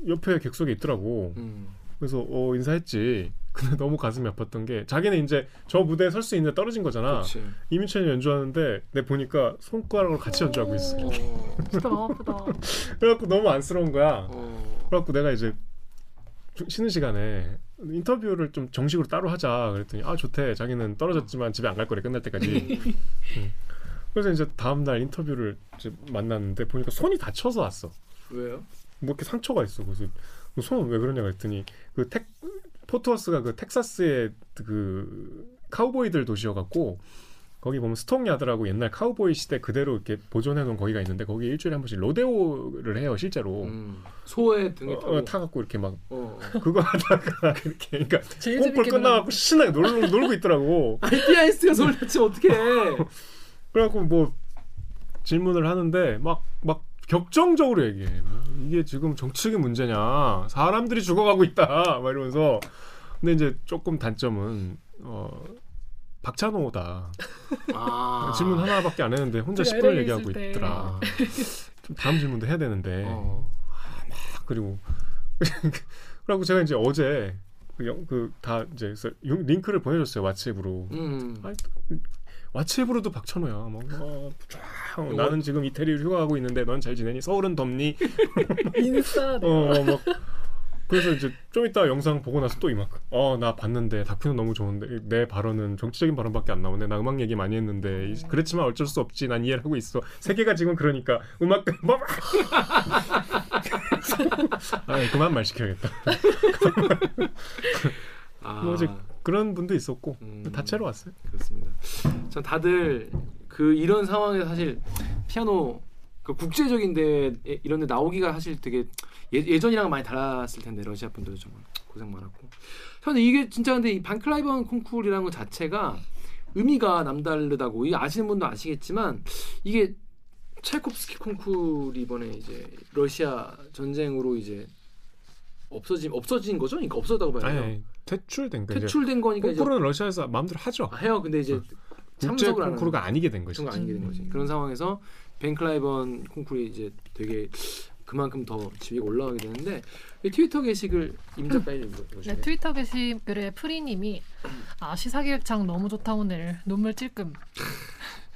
S1: 옆에 객석에 있더라고.
S3: 음.
S1: 그래서 어 인사했지. 근데 너무 가슴이 아팠던 게 자기는 이제 저 무대에 설 수 있는데 떨어진 거잖아. 이민찬이 연주하는데 내 보니까 손가락으로 같이 연주하고 있어.
S3: 어.
S6: 진짜 아프다.
S1: 그래갖고 너무 안쓰러운 거야.
S3: 어.
S1: 그래갖고 내가 이제 주- 쉬는 시간에 인터뷰를 좀 정식으로 따로 하자 그랬더니 아 좋대 자기는 떨어졌지만 집에 안 갈 거래 끝날 때까지 응. 그래서 이제 다음날 인터뷰를 이제 만났는데 보니까 손이 다쳐서 왔어
S3: 왜요?
S1: 뭐 이렇게 상처가 있어 그래서 뭐 손은 왜 그러냐 그랬더니 그 텍, 포트워스가 그 텍사스의 그 카우보이들 도시여갖고 거기 보면 스톡야드라고 옛날 카우보이 시대 그대로 이렇게 보존해 놓은 거기가 있는데 거기 일주일에 한 번씩 로데오를 해요 실제로
S3: 음. 소의 등에
S1: 어,
S3: 타고.
S1: 어, 타갖고 이렇게 막
S3: 어.
S1: 그거 하다가 이렇게 그러니까
S6: 재밌게
S1: 끝나갖고 신나게 놀, 놀고 있더라고.
S3: 피아니스트가 소리 다치면 어떡해.
S1: 그래갖고 뭐 질문을 하는데 막 막 격정적으로 얘기해. 뭐 이게 지금 정치적인 문제냐? 사람들이 죽어가고 있다. 막 이러면서. 근데 이제 조금 단점은 어 박찬호다.
S3: 아.
S1: 질문 하나밖에 안 했는데 혼자
S6: 제가
S1: 10분을
S6: LA
S1: 얘기하고
S6: 때.
S1: 있더라. 좀 다음 질문도 해야 되는데.
S3: 어.
S1: 그리고 그리고 제가 이제 어제 그다 이제 그래서 용- 링크를 보내줬어요 왓츠앱으로.
S3: 음.
S1: 아니, 왓츠앱으로도 박찬호야. 막, 어, 쫙, 어, 나는 지금 이태리를 휴가하고 있는데 넌 잘 지내니? 서울은 덥니?
S6: 인싸.
S1: 어, 막 그래서 이제 좀 이따 영상 보고 나서 또 이만큼. 어, 나 봤는데 다큐는 너무 좋은데 내 발언은 정치적인 발언밖에 안 나오네. 나 음악 얘기 많이 했는데 이- 그렇지만 어쩔 수 없지. 난 이해를 하고 있어. 세계가 지금 그러니까 음악 뭐 아, 그만 말 시켜야겠다.
S3: 아.
S1: 뭐 이제 그런 분도 있었고
S3: 음.
S1: 다채로 왔어요.
S3: 그렇습니다. 전 다들 그 이런 상황에 사실 피아노 그 국제적인 대 이런 데 나오기가 사실 되게 예, 예전이랑 많이 달랐을 텐데 러시아 분들도 정말 고생 많았고. 근데 이게 진짜 근데 이 반클라이번 콩쿠르라는 것 자체가 의미가 남다르다고 이 아시는 분도 아시겠지만 이게 차이콥스키 콩쿠르 이번에 이제 러시아 전쟁으로 이제 없어진 없어진 거죠? 그러니까 없어졌다고.
S1: 아니, 아니 퇴출된 거죠.
S3: 퇴출된 거니까
S1: 콩쿠르는 러시아에서 마음대로 하죠.
S3: 아, 해요. 근데 이제
S1: 국제
S3: 참석을 안
S1: 콩쿠르가 아니게 된 거죠.
S3: 아니게 된 거지.
S6: 음.
S3: 그런 상황에서 벤클라이번 콩쿠르이 이제 되게 그만큼 더 지위가 올라가게 되는데 이 트위터 게시글 임 작가님 읽어주세요.
S6: 네, 트위터 게시글에 프리님이 아 시사기획창 너무 좋다 오늘 눈물 찔끔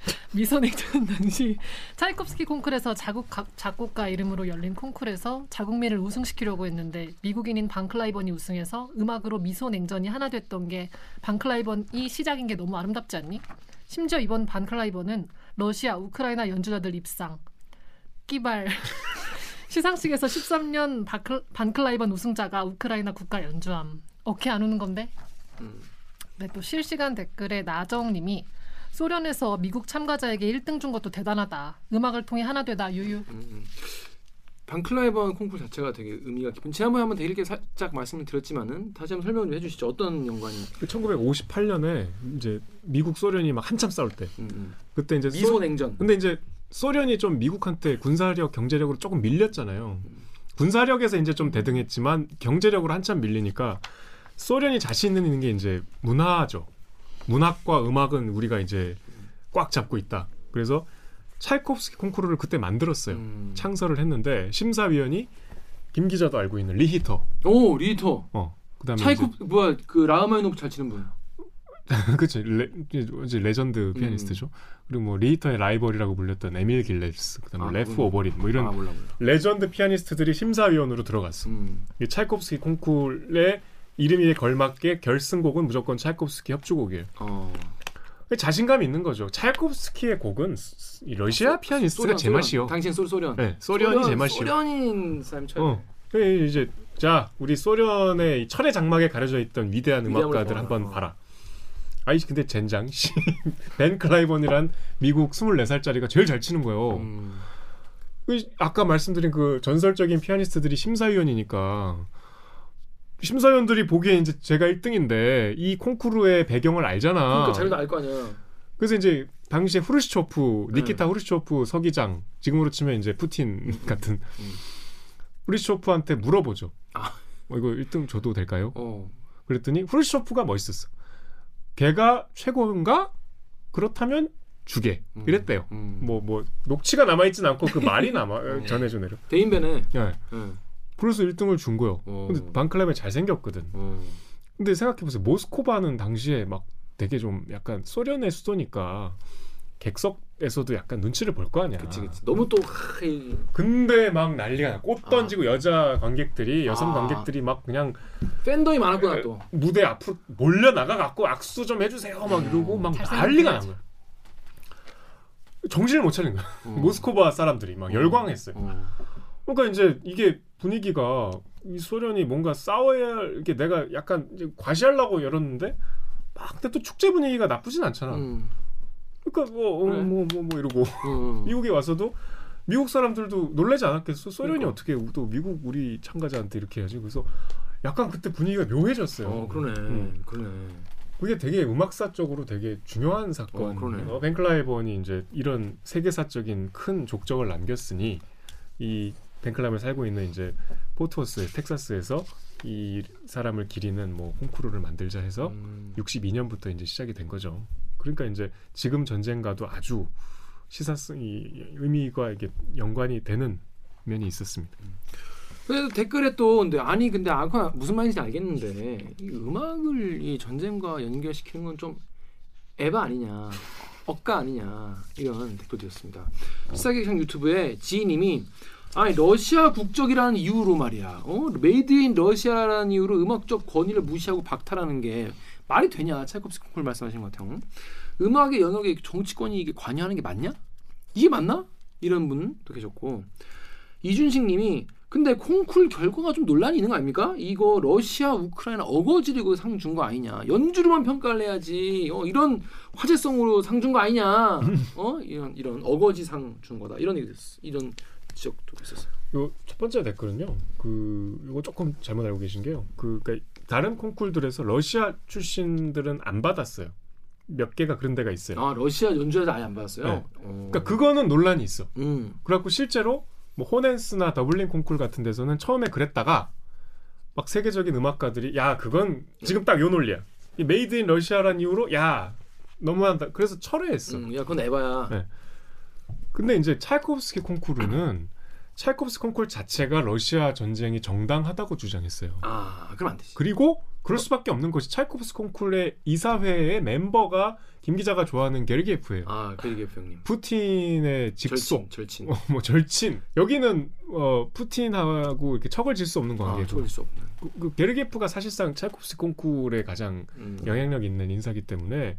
S6: 미선행전 당시 차이콥스키 콩쿨에서 자국 가- 작곡가 이름으로 열린 콩쿨에서 자국민을 우승시키려고 했는데 미국인인 방클라이번이 우승해서 음악으로 미소냉전이 하나 됐던 게 방클라이번이 시작인 게 너무 아름답지 않니? 심지어 이번 방클라이번은 러시아, 우크라이나 연주자들 입상 끼발 시상식에서 13년 바클, 반클라이번 우승자가 우크라이나 국가 연주함. 어케 안 우는 건데?
S3: 음.
S6: 네, 또 실시간 댓글에 나정님이 소련에서 미국 참가자에게 1등 준 것도 대단하다. 음악을 통해 하나 되다 유유.
S3: 음, 음. 반클라이번 콩쿠르 자체가 되게 의미가 깊은. 지난번에 한번 되게 살짝 말씀을 드렸지만은 다시 한번 설명 좀 해주시죠. 어떤 연관이?
S1: 1958년에 이제 미국 소련이 막 한참 싸울 때
S3: 음, 음.
S1: 그때 이제
S3: 미소
S1: 소,
S3: 냉전.
S1: 근데 이제 소련이 좀 미국한테 군사력 경제력으로 조금 밀렸잖아요. 군사력에서 이제 좀 대등했지만 경제력으로 한참 밀리니까 소련이 자신 있는 게 이제 문화죠. 문학과 음악은 우리가 이제 꽉 잡고 있다. 그래서 차이콥스키 콩쿠르를 그때 만들었어요.
S3: 음.
S1: 창설을 했는데 심사위원이 김 기자도 알고 있는 리히터.
S3: 오 리히터.
S1: 어. 그다음에
S3: 차이콥 뭐야 그 라흐마니노프 잘 치는 분.
S1: 그치 레, 이제 레전드 피아니스트죠. 그리고 뭐 리히터의 라이벌이라고 불렸던 에밀 길레스, 그다음에
S3: 아,
S1: 레프. 오보린 뭐 이런
S3: 아 몰라 몰라.
S1: 레전드 피아니스트들이 심사위원으로 들어갔어.
S3: 음.
S1: 이 차이콥스키 콩쿨의 이름에 걸맞게 결승곡은 무조건 차이콥스키 협주곡이에요.
S3: 어.
S1: 자신감이 있는 거죠. 차이콥스키의 곡은 러시아 피아니스트가
S3: 소련,
S1: 제 맛이요.
S3: 소련. 당신 소 소련.
S1: 네, 소련이 제 맛이요.
S3: 소련인 사람 쳐야
S1: 어. 그 이제 자 우리 소련의 이 철의 장막에 가려져 있던 위대한 음악가들. 한번
S3: 어.
S1: 봐라. 아이 근데 젠장 씨. 벤 클라이번이란 미국 24살짜리가 제일 잘 치는 거예요.
S3: 음.
S1: 그 아까 말씀드린 그 전설적인 피아니스트들이 심사위원이니까 심사위원들이 보기에 이제 제가 1등인데 이 콩쿠르의 배경을 알잖아.
S3: 그러니까 자기도 알 거 아니야.
S1: 그래서 이제 당시에 후르시초프,
S3: 네.
S1: 니키타 후르시초프 서기장, 지금으로 치면 이제 푸틴 같은 후르시초프한테 물어보죠.
S3: 음. 아.
S1: 어, 이거 1등 줘도 될까요?
S3: 어.
S1: 그랬더니 후르시초프가 멋있었어. 걔가 최고인가? 그렇다면 주게.
S3: 음.
S1: 이랬대요.
S3: 음.
S1: 뭐뭐 녹취가 남아 있진 않고 그 말이 남아 전해줘 내려.
S3: 대인배네.
S1: 예.
S3: 응.
S1: 그래서 1등을 준 거예요.
S3: 어.
S1: 근데 반클라이번이 잘생겼거든.
S3: 어.
S1: 근데 생각해보세요. 모스코바는 당시에 막 되게 좀 약간 소련의 수도니까 객석에서도 약간 눈치를 볼 거 아니야.
S3: 그치 그치. 너무 또
S1: 근데 막 난리가 나. 꽃
S3: 아.
S1: 던지고 여자 관객들이 여성
S3: 아.
S1: 관객들이 막 그냥
S3: 팬덤이 많았구나 또.
S1: 무대 앞으로 몰려 나가 갖고 악수 좀 해주세요 막 이러고 막. 난리가 난 거야. 정신을 못 차린 거야.
S3: 어.
S1: 모스코바 사람들이 막 열광했어요.
S3: 어.
S1: 그러니까 이제 이게 분위기가 이 소련이 뭔가 싸워야 할- 이렇게 내가 약간 과시하려고 열었는데 막 근데 또 축제 분위기가 나쁘진 않잖아.
S3: 음.
S1: 그러니까 뭐뭐
S3: 그래.
S1: 뭐뭐 이러고
S3: 음.
S1: 미국에 와서도 미국 사람들도 놀라지 않았겠어. 소련이
S3: 그러니까.
S1: 어떻게 또 미국 우리 참가자한테 이렇게 해야지. 그래서 약간 그때 분위기가 묘해졌어요.
S3: 어 그러네.
S1: 음.
S3: 그러네.
S1: 그게 되게 음악사적으로 되게 중요한 사건.
S3: 어, 그러네.
S1: 벤클라이번이 이제 이런 세계사적인 큰 족적을 남겼으니 이 벤클라이번 살고 있는 이제 포트워스 텍사스에서 이 사람을 기리는 뭐 콩쿠르를 만들자 해서
S3: 음.
S1: 62년부터 이제 시작이 된 거죠. 그러니까 이제 지금 전쟁과도 아주 시사성이 의미가 이게 연관이 되는 면이 있었습니다.
S3: 그래서 댓글에 또 근데 아니 근데 아까 무슨 말인지 알겠는데 이 음악을 이 전쟁과 연결시키는 건 좀 에바 아니냐 억가 아니냐 이런 댓글이었습니다. 시사기상 유튜브에 지인님이 아니 러시아 국적이라는 이유로 말이야. 어 made in Russia라는 이유로 음악적 권위를 무시하고 박탈하는 게 말이 되냐? 차이콥스키 콩쿨 말씀하신 것 같아요. 음악의 영역에 정치권이 이게 관여하는 게 맞냐? 이게 맞나? 이런 분도 계셨고 이준식 님이 근데 콩쿨 결과가 좀 논란이 있는 거 아닙니까? 이거 러시아 우크라이나 어거지를 이거 상준 거 아니냐? 연주로만 평가를 해야지. 어, 이런 화제성으로 상 준 거 아니냐? 어 이런 이런 어거지 상 준 거다. 이런 얘기 됐어. 이런 지적도 있었어요.
S1: 요첫 번째 댓글은요. 그 이거 조금 잘못 알고 계신 게요. 그 그러니까 다른 콩쿨들에서 러시아 출신들은 안 받았어요. 몇 개가 그런 데가 있어요.
S3: 아 러시아 연주자들 아예 안 받았어요.
S1: 네.
S3: 어.
S1: 그러니까 그거는 논란이 있어.
S3: 음.
S1: 그래갖고 실제로 뭐 호넨스나 더블린 콩쿨 같은 데서는 처음에 그랬다가 막 세계적인 음악가들이 야 그건 지금 딱 요 논리야. 이 made in Russia란 이유로 야 너무한다. 그래서 철회했어.
S3: 음, 야 그건 에바야.
S1: 네. 근데 이제 차이코프스키 콩쿠르는 차이코프스키 콩쿠르 자체가 러시아 전쟁이 정당하다고 주장했어요.
S3: 아 그럼 안 되지.
S1: 그리고 그럴 수밖에 없는 것이 차이코프스키 콩쿠르의 이사회의 멤버가 김 기자가 좋아하는 게르기예프예요.
S3: 아 그리게프 형님.
S1: 푸틴의 직속,
S3: 절친 절친.
S1: 어, 뭐 절친. 여기는 어, 푸틴하고 이렇게 척을 질 수 없는
S3: 아
S1: 관계고.
S3: 초월 수 없는.
S1: 그, 그 게르기예프가 사실상 차이코프스키 콩쿠르의 가장
S3: 음.
S1: 영향력 있는 인사기 때문에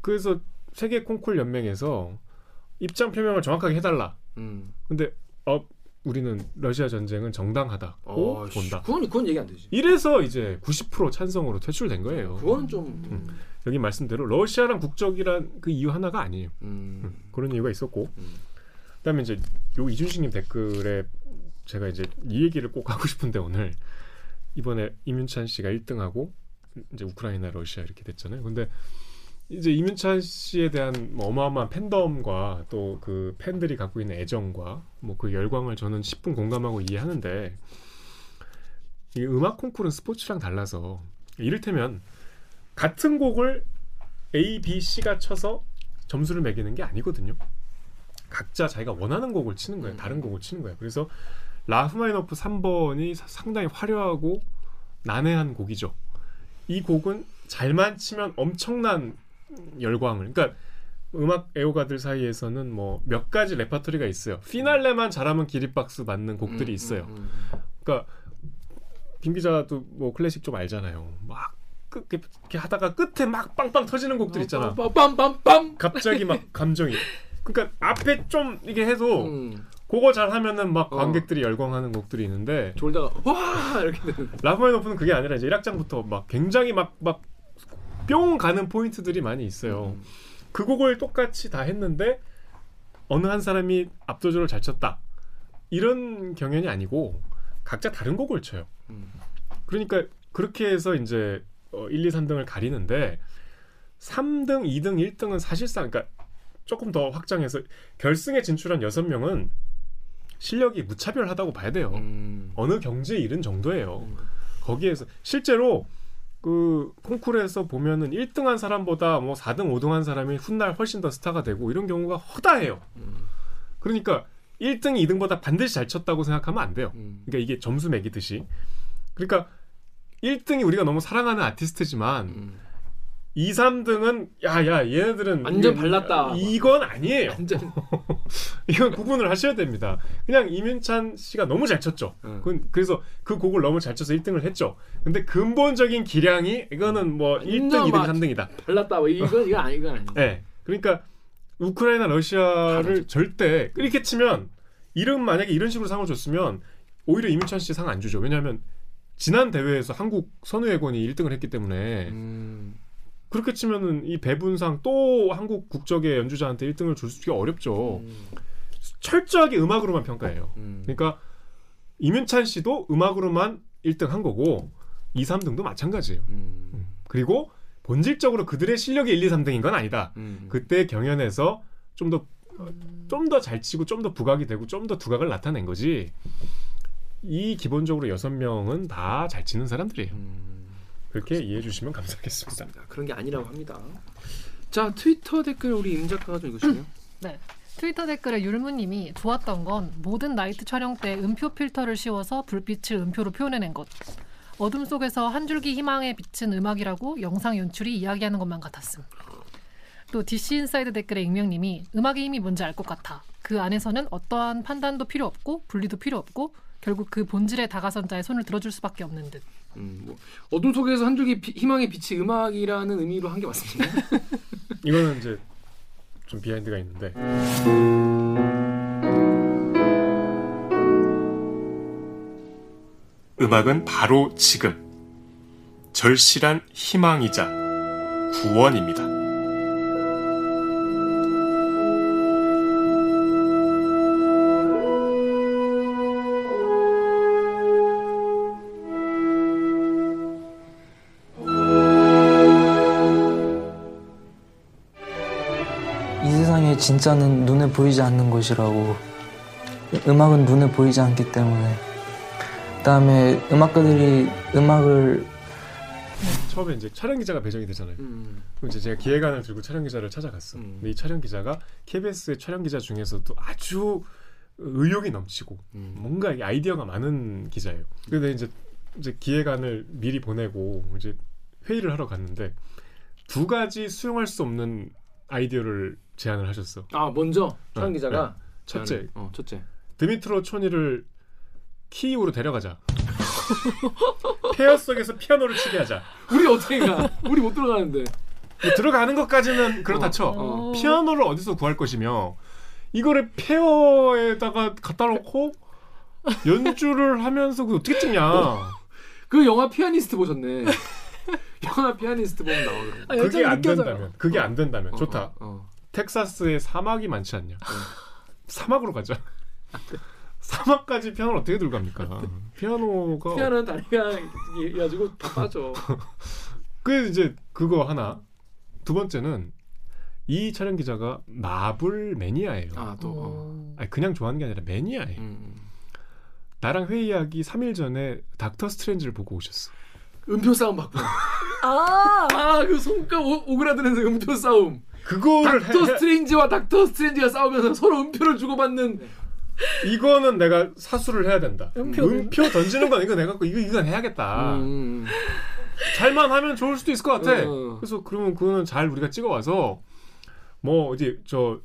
S1: 그래서 세계 콩쿨 연맹에서 입장 표명을 정확하게 해달라.
S3: 음.
S1: 근데 어 우리는 러시아 전쟁은 정당하다고
S3: 어, 씨,
S1: 본다.
S3: 그건 그건 얘기 안 되지.
S1: 이래서 이제 90% 찬성으로 퇴출된 거예요.
S3: 그거는 좀.
S1: 음. 여기 말씀대로 러시아랑 국적이란 그 이유 하나가 아니에요.
S3: 음.
S1: 음, 그런 이유가 있었고
S3: 음.
S1: 그다음에 이제 요 이준식님 댓글에 제가 이제 이 얘기를 꼭 하고 싶은데 오늘 이번에 이윤찬 씨가 1등하고 이제 우크라이나 러시아 이렇게 됐잖아요. 근데 이제 이윤찬 씨에 대한 뭐 어마어마한 팬덤과 또 그 팬들이 갖고 있는 애정과 뭐 그 열광을 저는 10분 공감하고 이해하는데 이 음악 콩쿠르는 스포츠랑 달라서 이를테면 같은 곡을 A, B, C가 쳐서 점수를 매기는 게 아니거든요. 각자 자기가 원하는 곡을 치는 거예요.
S3: 음.
S1: 다른 곡을 치는 거예요. 그래서 라흐마니노프 3번이 상당히 화려하고 난해한 곡이죠. 이 곡은 잘만 치면 엄청난 열광을. 그러니까 음악 애호가들 사이에서는 뭐 몇 가지 레파토리가 있어요. 피날레만 잘하면 기립박수 맞는 곡들이
S3: 음,
S1: 있어요.
S3: 음,
S1: 그러니까 김 기자도 뭐 클래식 좀 알잖아요. 막 끝, 이렇게, 하다가 끝에 막 빵빵 터지는 곡들 있잖아.
S3: 빰빰빰빰.
S1: 갑자기 막 감정이. 그러니까 앞에 좀 이게 해도
S3: 음.
S1: 그거 잘 하면은 막
S3: 어.
S1: 관객들이 열광하는 곡들이 있는데
S3: 졸다가 와 이렇게 되는.
S1: 라프마니노프는 그게 아니라 이제 1악장부터 막 굉장히 막막 뿅 가는 포인트들이 많이 있어요.
S3: 음.
S1: 그 곡을 똑같이 다 했는데 어느 한 사람이 압도적으로 잘 쳤다. 이런 경연이 아니고 각자 다른 곡을 쳐요.
S3: 음.
S1: 그러니까 그렇게 해서 이제 어, 1, 2, 3등을 가리는데 3등, 2등, 1등은 사실상 그러니까 조금 더 확장해서 결승에 진출한 6명은 실력이 무차별하다고 봐야 돼요.
S3: 음.
S1: 어느 경지에 이른 정도예요.
S3: 음.
S1: 거기에서 실제로 그 콩쿠르에서 보면은 1등한 사람보다 뭐 4등, 5등한 사람이 훗날 훨씬 더 스타가 되고 이런 경우가 허다해요.
S3: 음.
S1: 그러니까 1등, 2등보다 반드시 잘 쳤다고 생각하면 안 돼요.
S3: 음.
S1: 그러니까 이게 점수 매기듯이. 그러니까 1등이 우리가 너무 사랑하는 아티스트지만
S3: 음.
S1: 2, 3등은 야야 얘네들은
S3: 완전
S1: 이게-
S3: 발랐다.
S1: 이건 아니에요.
S3: 완전.
S1: 이건 구분을 하셔야 됩니다. 그냥 이민찬 씨가 너무 잘 쳤죠.
S3: 음.
S1: 그, 그래서 그 곡을 너무 잘 쳐서 1등을 했죠. 근데 근본적인 기량이 이거는 뭐 1등,
S3: 완전
S1: 2등,
S3: 막-
S1: 3등이다.
S3: 발랐다. 뭐 이건 이건 아니 이건 아니.
S1: 네. 그러니까 우크라이나 러시아를 절대 이렇게 치면 이름 만약에 이런 식으로 상을 줬으면 오히려 이민찬 씨 상 안 주죠. 왜냐하면 지난 대회에서 한국 선우예곤이 1등을 했기 때문에
S3: 음.
S1: 그렇게 치면은 이 배분상 또 한국 국적의 연주자한테 1등을 줄 수가 어렵죠.
S3: 음.
S1: 철저하게 음악으로만 평가해요.
S3: 음.
S1: 그러니까 이민찬 씨도 음악으로만 1등 한 거고 2, 3등도 마찬가지예요.
S3: 음.
S1: 그리고 본질적으로 그들의 실력이 1, 2, 3등인 건 아니다.
S3: 음.
S1: 그때 경연에서 좀 더 좀 더 잘 치고 좀 더 부각이 되고 좀 더 두각을 나타낸 거지. 이 기본적으로 여섯 명은 다 잘 치는 사람들이에요.
S3: 음.
S1: 그렇게 이해해 주시면 감사하겠습니다.
S3: 맞습니다. 그런 게 아니라고 합니다. 자 트위터 댓글 우리 임 작가가 좀 읽으실래요?
S6: 네. 트위터 댓글에 율무님이 좋았던 건 모든 나이트 촬영 때 음표 필터를 씌워서 불빛을 음표로 표현해낸 것. 어둠 속에서 한 줄기 희망에 비친 음악이라고 영상 연출이 이야기하는 것만 같았음. 또 DC 인사이드 댓글에 익명님이 음악의 힘이 뭔지 알 것 같아. 그 안에서는 어떠한 판단도 필요 없고 분리도 필요 없고 결국 그 본질에 다가선 자의 손을 들어줄 수밖에 없는 듯.
S3: 음, 뭐 어둠 속에서 한 줄기 비- 희망의 빛이 음악이라는 의미로 한 게 맞습니다.
S1: 이거는 이제 좀 비하인드가 있는데 음악은 바로 지금 절실한 희망이자 구원입니다.
S4: 진짜는 눈에 보이지 않는 것이라고 음악은 눈에 보이지 않기 때문에 그다음에 음악가들이 음악을
S1: 처음에 이제 촬영 기자가 배정이 되잖아요.
S3: 음.
S1: 그럼 이제 제가 기획안을 들고 촬영 기자를 찾아갔어.
S3: 음.
S1: 근데 이 촬영 기자가 KBS의 촬영 기자 중에서도 아주 의욕이 넘치고
S3: 음.
S1: 뭔가 이 아이디어가 많은 기자예요. 근데 이제 이제 기획안을 미리 보내고 이제 회의를 하러 갔는데 두 가지 수용할 수 없는 아이디어를 제안을 하셨어.
S3: 아 먼저
S1: 어,
S3: 기자가
S1: 첫째,
S3: 어 첫째.
S1: 드미트로 초니를 키이우로 데려가자. 폐허 속에서 피아노를 치게 하자.
S3: 우리 어떻게 가? 우리 못 들어가는데.
S1: 뭐 들어가는 것까지는 그렇다 쳐.
S3: 어.
S1: 피아노를 어디서 구할 것이며 이거를 폐허에다가 갖다 놓고 연주를 하면서 그 어떻게 찍냐?
S3: 그 영화 피아니스트 보셨네. 영화 피아니스트 보면 나오더라고.
S6: 아,
S1: 그게 안
S6: 느껴져요.
S1: 된다면, 그게 안 된다면
S3: 어,
S1: 좋다. 텍사스에 사막이 많지 않냐? 사막으로 가자. 사막까지 피아노를 어떻게 들고 갑니까? 피아노가
S3: 피아노는 다리가 이가지고 다 빠져.
S1: 그 이제 그거 하나. 두 번째는 이 촬영 기자가 마블 매니아예요.
S3: 아 또. 어.
S1: 아니 그냥 좋아하는 게 아니라 매니아예요.
S3: 음.
S1: 나랑 회의하기 3일 전에 닥터 스트레인지를 보고 오셨어.
S3: 음표 싸움 봤구나.
S2: 아,
S3: 아 그 손가 오- 오그라드는 음표 싸움.
S1: 그거를
S3: 닥터
S1: 해-
S3: 스트레인지와 닥터 스트레인지가 싸우면서 서로 음표를 주고받는.
S1: 이거는 내가 사수를 해야 된다.
S6: 음표를?
S1: 음표 던지는 건 이거 내가 이거 이건 해야겠다.
S3: 음.
S1: 잘만 하면 좋을 수도 있을 것 같아.
S3: 어.
S1: 그래서 그러면 그거는 잘 우리가 찍어 와서 뭐 이제 저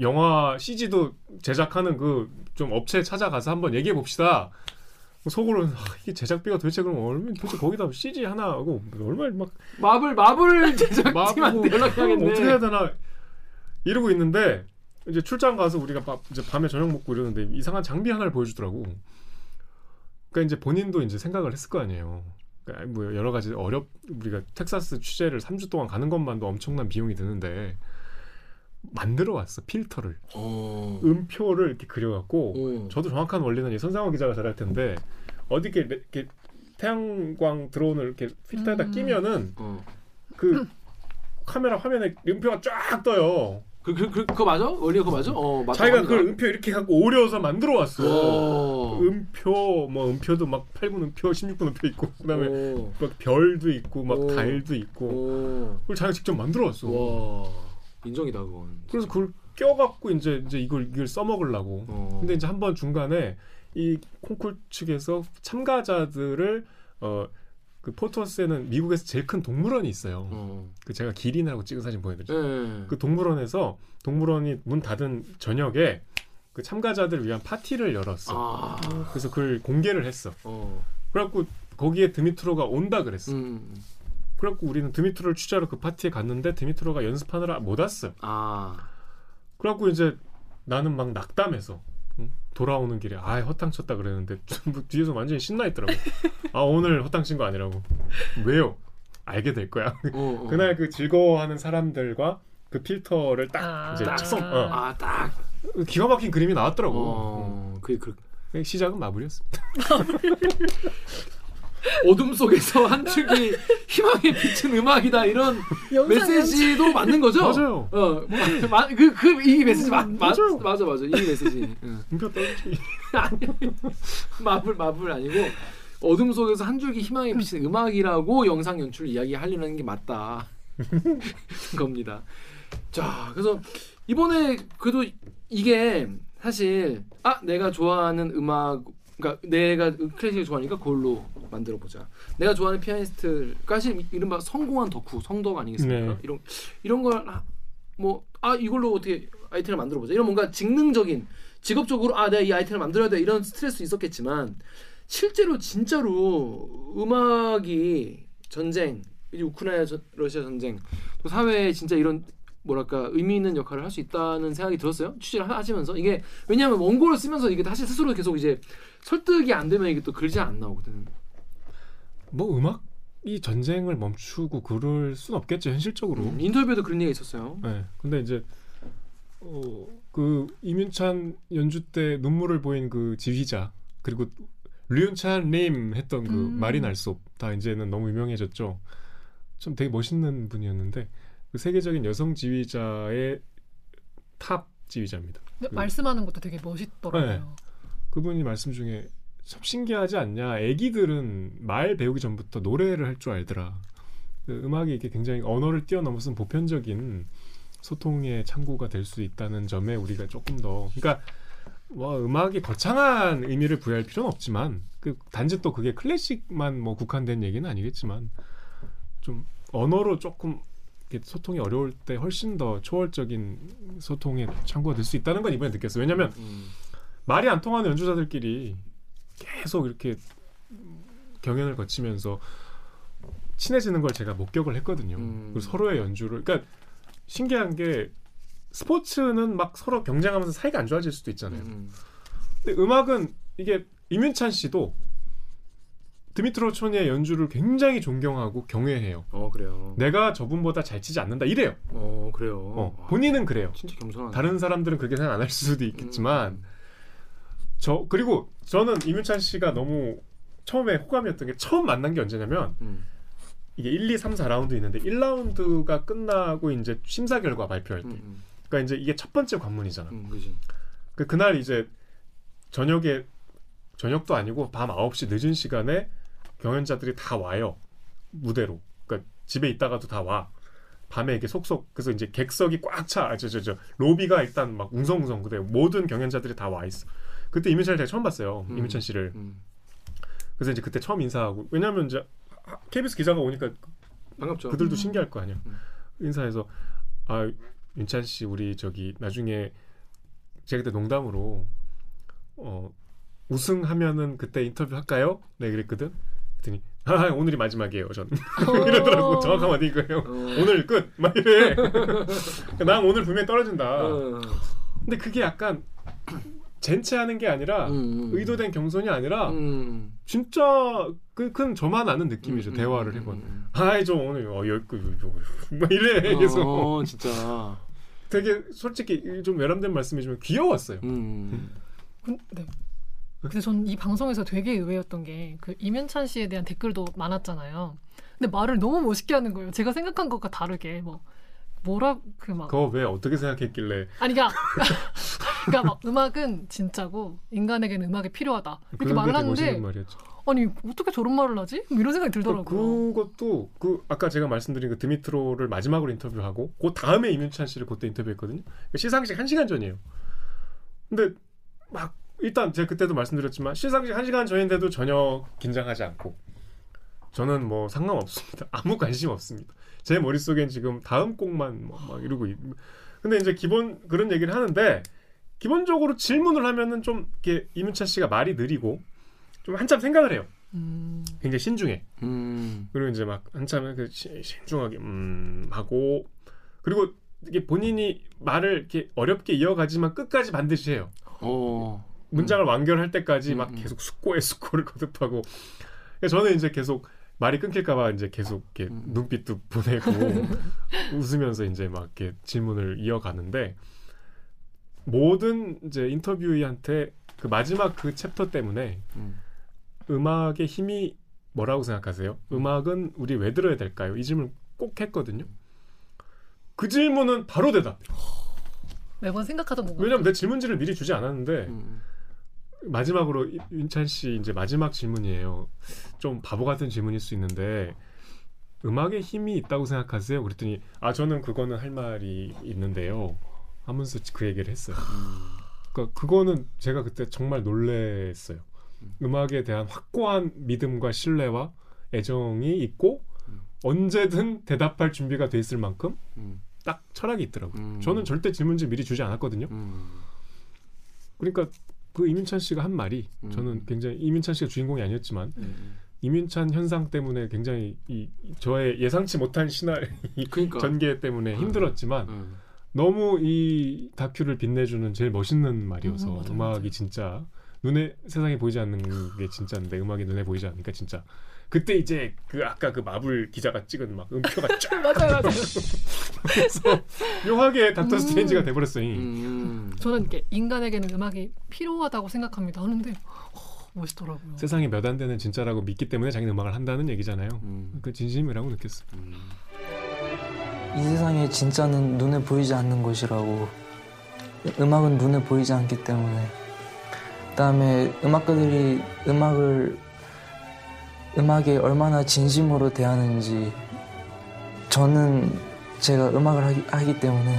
S1: 영화 CG도 제작하는 그 좀 업체 찾아가서 한번 얘기해 봅시다. 속으로는 아, 이게 제작비가 도대체 그럼 얼마 도대체 거기다 CG 하나 하고 얼마 막
S3: 마블 마블 제작팀한테
S1: 마구
S3: 연락해야겠네.
S1: 어떻게 해야 되나 이러고 있는데 이제 출장 가서 우리가 밥- 이제 밤에 저녁 먹고 이러는데 이상한 장비 하나를 보여주더라고. 그러니까 이제 본인도 이제 생각을 했을 거 아니에요. 그러니까 뭐 여러 가지 어렵 우리가 텍사스 취재를 3주 동안 가는 것만도 엄청난 비용이 드는데 만들어 왔어 필터를
S3: 어.
S1: 음표를 이렇게 그려갖고
S3: 어.
S1: 저도 정확한 원리는 이 손상원 기자가 잘할 텐데 어디 이렇게, 이렇게 태양광 드론을 이렇게 필터에다
S6: 음.
S1: 끼면은
S3: 어.
S1: 그 카메라 화면에 음표가 쫙 떠요.
S3: 그, 그, 그, 그거 맞아? 원리 그거 맞아? 어, 맞아.
S1: 자기가 그걸 음표 이렇게 갖고 오려서 만들어 왔어.
S3: 어.
S1: 음표 뭐 음표도 막 8분 음표, 16분 음표 있고 그 다음에
S3: 오.
S1: 막 별도 있고 막
S3: 오.
S1: 달도 있고
S3: 오.
S1: 그걸 자기가 직접 만들어 왔어.
S3: 와. 인정이다, 그건.
S1: 그래서 그걸 껴갖고 이제 이제 이걸 이걸 써먹으려고.
S3: 어.
S1: 근데 이제 한 번 중간에 이 콩쿨 측에서 참가자들을 어 그 포토스에는 미국에서 제일 큰 동물원이 있어요.
S3: 어.
S1: 그 제가 기린이라고 찍은 사진 보여드렸죠.
S3: 예.
S1: 그 동물원에서 동물원이 문 닫은 저녁에 그 참가자들 위한 파티를 열었어.
S3: 아.
S1: 그래서 그걸 공개를 했어.
S3: 어.
S1: 그래갖고 거기에 드미트로가 온다 그랬어.
S3: 음.
S1: 그래갖고 우리는 드미트로를 취재하러 그 파티에 갔는데 드미트로가 연습하느라 못 왔어.
S3: 아.
S1: 그래갖고 이제 나는 막 낙담해서 응? 돌아오는 길에 아 허탕 쳤다 그랬는데 전부 뒤에서 완전히 신나 있더라고. 아 오늘 허탕 친 거 아니라고. 왜요? 알게 될 거야.
S3: 어, 어.
S1: 그날 그 즐거워하는 사람들과 그 필터를 딱
S6: 아.
S1: 이제
S3: 딱
S1: 성 어.
S3: 아, 딱.
S1: 기가 막힌 그림이 나왔더라고.
S3: 어. 그, 그.
S1: 응. 시작은 마무리였습니다.
S3: 어둠 속에서 한 축이 희망에 비친 음악이다 이런 메시지도 맞는 거죠?
S1: 맞아요.
S3: 어, 그그 이 메시지 맞, 맞,
S1: 맞아요.
S3: 맞아 맞아 이 메시지.
S1: 떨어지.
S3: 아니, 마블 마블 아니고 어둠 속에서 한 줄기 희망에 비친 음악이라고 영상 연출 이야기 하려는 게 맞다 겁니다. 자, 그래서 이번에 그래도 이게 사실 아 내가 좋아하는 음악 그러니까 내가 클래식을 좋아하니까 그걸로 만들어 보자. 내가 좋아하는 피아니스트가 사실 이른바 성공한 덕후 성덕 아니겠습니까?
S1: 네.
S3: 이런 이런 걸 뭐 아 이걸로 어떻게 아이템을 만들어 보자. 이런 뭔가 직능적인 직업적으로 아 내가 이 아이템을 만들어야 돼 이런 스트레스 있었겠지만 실제로 진짜로 음악이 전쟁 이 우크라이나 전- 러시아 전쟁 또 사회에 진짜 이런 뭐랄까 의미 있는 역할을 할 수 있다는 생각이 들었어요 취재를 하- 하시면서 이게 왜냐하면 원고를 쓰면서 이게 다시 스스로 계속 이제 설득이 안 되면 이게 또 글이 안 나오거든
S1: 뭐 음악 이 전쟁을 멈추고 그럴 순 없겠죠 현실적으로.
S3: 음, 인터뷰에도 그런 얘기가 있었어요
S1: 네. 근데 이제 어, 그 이민찬 연주 때 눈물을 보인 그 지휘자 그리고 류윤찬 님 했던 그
S6: 음.
S1: 마린 알솝 다 이제는 너무 유명해졌죠. 좀 되게 멋있는 분이었는데 그 세계적인 여성 지휘자의 탑 지휘자입니다. 그-
S6: 말씀하는 것도 되게 멋있더라고요.
S1: 네. 그분이 말씀 중에 참 신기하지 않냐. 애기들은 말 배우기 전부터 노래를 할 줄 알더라. 그 음악이 이게 굉장히 언어를 뛰어넘어서 보편적인 소통의 창구가 될 수 있다는 점에 우리가 조금 더 그러니까 뭐 음악이 거창한 의미를 부여할 필요는 없지만 그 단지 또 그게 클래식만 뭐 국한된 얘기는 아니겠지만 좀 언어로 조금 이렇게 소통이 어려울 때 훨씬 더 초월적인 소통의 창구가 될 수 있다는 건 이번에 느꼈어요. 왜냐하면
S3: 음.
S1: 말이 안 통하는 연주자들끼리 계속 이렇게 경연을 거치면서 친해지는 걸 제가 목격을 했거든요.
S3: 음.
S1: 그리고 서로의 연주를 그러니까 신기한 게 스포츠는 막 서로 경쟁하면서 사이가 안 좋아질 수도 있잖아요.
S3: 음.
S1: 근데 음악은 이게 이민찬 씨도 드미트로 촌의 연주를 굉장히 존경하고 경외해요.
S3: 어 그래요
S1: 내가 저분보다 잘 치지 않는다 이래요.
S3: 어 그래요
S1: 어,
S3: 와,
S1: 본인은 그래요.
S3: 진짜 겸손하네
S1: 다른 사람들은 그렇게 생각 안 할 수도 있겠지만
S3: 음.
S1: 저 그리고 저는 이민찬 씨가 너무 처음에 호감이었던 게 처음 만난 게 언제냐면
S3: 음.
S1: 이게 1, 2, 3, 4라운드 있는데 1라운드가 끝나고 이제 심사 결과 발표할 때
S3: 음. 음.
S1: 그러니까 이제 이게 첫 번째 관문이잖아.
S3: 음. 그
S1: 그날 이제 저녁에 저녁도 아니고 밤 9시 늦은 시간에 경연자들이 다 와요. 무대로. 그러니까 집에 있다가도 다 와. 밤에 이렇게 속속 그래서 이제 객석이 꽉 차. 저저 저 로비가 일단 막 웅성웅성 그래. 모든 경연자들이 다 와 있어. 그때 이민찬을 제가 처음 봤어요.
S3: 음.
S1: 이민찬 씨를.
S3: 음.
S1: 그래서 이제 그때 처음 인사하고 왜냐면 이제 KBS 기자가 오니까
S3: 반갑죠.
S1: 그들도
S6: 음.
S1: 신기할 거 아니야.
S3: 음.
S1: 인사해서 아 윤찬 씨 우리 저기 나중에 제가 그때 농담으로 어 우승하면은 그때 인터뷰 할까요? 네 그랬거든. 그랬더니 아 오늘이 마지막이에요. 전 이러더라고. 정확한 어디 거예요.
S3: 어.
S1: 오늘 끝. 막 이래. 난 오늘 분명히 떨어진다.
S3: 어.
S1: 근데 그게 약간 젠체하는 게 아니라
S3: 음, 음.
S1: 의도된 겸손이 아니라
S3: 음.
S1: 진짜 그, 그건 저만 아는 느낌이죠.
S3: 음,
S1: 대화를
S3: 음,
S1: 해본.
S3: 음,
S1: 아이 저 오늘 어 여기 뭐 이래
S3: 음.
S1: 계속
S3: 어, 진짜.
S1: 되게 솔직히 좀 외람된 말씀이지만 귀여웠어요.
S3: 음.
S6: 근- 네. 근데 전 이 방송에서 되게 의외였던 게 그 이면찬 씨에 대한 댓글도 많았잖아요. 근데 말을 너무 멋있게 하는 거예요. 제가 생각한 것과 다르게 뭐 뭐라 그 막
S1: 그거 왜 어떻게 생각했길래
S6: 아니 그러니까 그러니까 막 음악은 진짜고 인간에게는 음악이 필요하다 이렇게 말을 하는데. 아니 어떻게 저런 말을 하지? 뭐 이런 생각이 들더라고요.
S1: 그것도 그 아까 제가 말씀드린 그 드미트로를 마지막으로 인터뷰하고 그 다음에 이민찬 씨를 그때 인터뷰했거든요. 그 시상식 한 시간 전이에요. 근데 막 일단 제가 그때도 말씀드렸지만 시상식 한 시간 전인데도 전혀 긴장하지 않고 저는 뭐 상관 없습니다. 아무 관심 없습니다. 제 머릿속엔 지금 다음 곡만 뭐 막 이러고 있... 근데 이제 기본 그런 얘기를 하는데 기본적으로 질문을 하면은 좀 이렇게 이민찬 씨가 말이 느리고 좀 한참 생각을 해요.
S6: 음,
S1: 굉장히 신중해.
S3: 음.
S1: 그리고 이제 막 한참 그 시- 신중하게 음 하고 그리고 이게 본인이 말을 이렇게 어렵게 이어가지만 끝까지 반드시 해요.
S3: 어.
S1: 문장을 완결할 때까지
S3: 음,
S1: 막
S3: 음.
S1: 계속 숙고에 숙고를 거듭하고 저는 이제 계속 말이 끊길까봐 이제 계속 이렇게
S3: 음.
S1: 눈빛도 보내고 웃으면서 이제 막 이렇게 질문을 이어가는데 모든 이제 인터뷰이한테 그 마지막 그 챕터 때문에
S3: 음.
S1: 음악의 힘이 뭐라고 생각하세요? 음악은 우리 왜 들어야 될까요? 이 질문 꼭 했거든요. 그 질문은 바로 대답.
S6: 매번 생각하던 건가?
S1: 왜냐면 내 질문지를 미리 주지 않았는데
S3: 음.
S1: 마지막으로 이- 윤찬 씨 이제 마지막 질문이에요. 좀 바보 같은 질문일 수 있는데 음악에 힘이 있다고 생각하세요? 그랬더니 아 저는 그거는 할 말이 있는데요. 하면서 그 얘기를 했어요. 그러니까 그거는 제가 그때 정말 놀랬어요. 음악에 대한 확고한 믿음과 신뢰와 애정이 있고
S3: 음.
S1: 언제든 대답할 준비가 돼 있을 만큼
S3: 음.
S1: 딱 철학이 있더라고요.
S3: 음.
S1: 저는 절대 질문지 미리 주지 않았거든요.
S3: 음.
S1: 그러니까 그 이민찬 씨가 한 말이
S3: 음.
S1: 저는 굉장히 이민찬 씨가 주인공이 아니었지만
S3: 음.
S1: 이민찬 현상 때문에 굉장히 이, 이 저의 예상치 못한 시나리
S3: 그러니까.
S1: 전개 때문에
S3: 음.
S1: 힘들었지만
S3: 음.
S1: 너무 이 다큐를 빛내주는 제일 멋있는 말이어서
S6: 음, 맞아요,
S1: 음악이. 진짜 눈에 세상에 보이지 않는 게 진짜인데 음악이 눈에 보이지 않으니까 진짜 그때 이제 그 아까 그 마블 기자가 찍은 막 음표가 쫙
S6: 맞아요, 맞아요.
S1: 그래서 묘하게 닥터
S6: 음.
S1: 스트레인지가 돼버렸어요. 이.
S3: 음.
S6: 저는 이렇게 인간에게는 음악이 필요하다고 생각합니다 하는데 어, 멋있더라고요.
S1: 세상에 몇 안 되는 진짜라고 믿기 때문에 자기는 음악을 한다는 얘기잖아요.
S3: 음.
S1: 그 진심이라고 느꼈어요.
S3: 음.
S4: 이 세상의 진짜는 눈에 보이지 않는 것이라고 음악은 눈에 보이지 않기 때문에 그다음에 음악가들이 음악을 음악에 얼마나 진심으로 대하는지 저는 제가 음악을 하기, 하기 때문에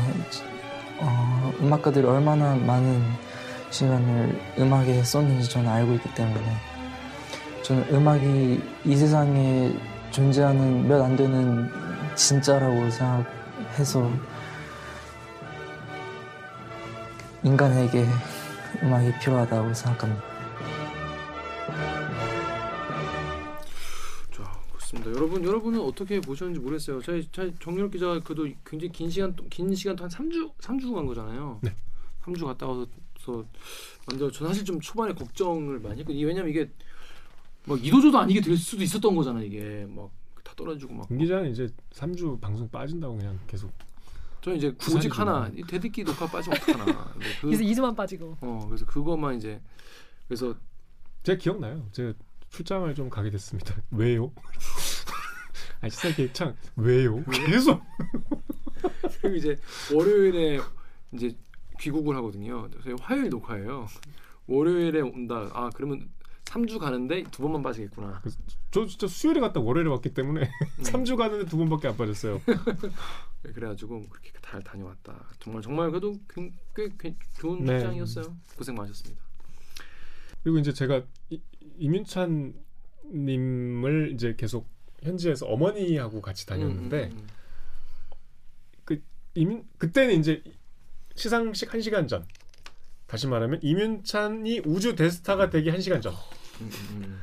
S4: 어, 음악가들이 얼마나 많은 시간을 음악에 썼는지 저는 알고 있기 때문에 저는 음악이 이 세상에 존재하는 몇 안 되는 진짜라고 생각해서 인간에게 음악이 필요하다고 생각합니다.
S3: 자, 그렇습니다. 여러분, 여러분은 어떻게 보셨는지 모르겠어요. 저희, 저희 정렬 기자 그도 굉장히 긴 시간 동- 긴 시간 동안 3주 3주 간 거잖아요.
S1: 네.
S3: 3주 갔다 와서 먼저 저 사실 좀 초반에 걱정을 많이 했거든요. 왜냐면 이게 막 이도저도 아니게 될 수도 있었던 거잖아, 이게. 막다 떨어지고 막.
S1: 김 기자는 이제 3주 방송 빠진다고 그냥 계속
S3: 저는 이제
S1: 부산이구나.
S3: 오직 하나 이 대듣기 녹화 빠지면 어떡하나. 그,
S6: 그래서 2주만 빠지고
S3: 어, 그래서 그것만 이제 그래서
S1: 제가 기억나요. 제가 출장을 좀 가게 됐습니다. 왜요? 아니 시사기 참 왜요? 계속
S3: 그리고 이제 월요일에 이제 귀국을 하거든요. 저희 화요일 녹화예요. 월요일에 온다. 아 그러면 3주 가는데 두 번만 빠지겠구나.
S1: 저 진짜 수요일에 갔다 월요일에 왔기 때문에
S3: 음.
S1: 3주 가는데 두 번밖에 안 빠졌어요.
S3: 네, 그래가지고 그렇게 잘 다녀왔다. 정말 정말 그래도 꽤, 꽤, 꽤 좋은
S1: 네.
S3: 출장이었어요. 고생 많으셨습니다.
S1: 그리고 이제 제가 이, 이민찬 님을 이제 계속 현지에서 어머니하고 같이 다녔는데
S3: 음, 음,
S1: 이민 그때는 이제 시상식 1시간 전. 다시 말하면 이민찬이 우주 대스타가 되기 1시간 전.
S3: 음, 음, 음.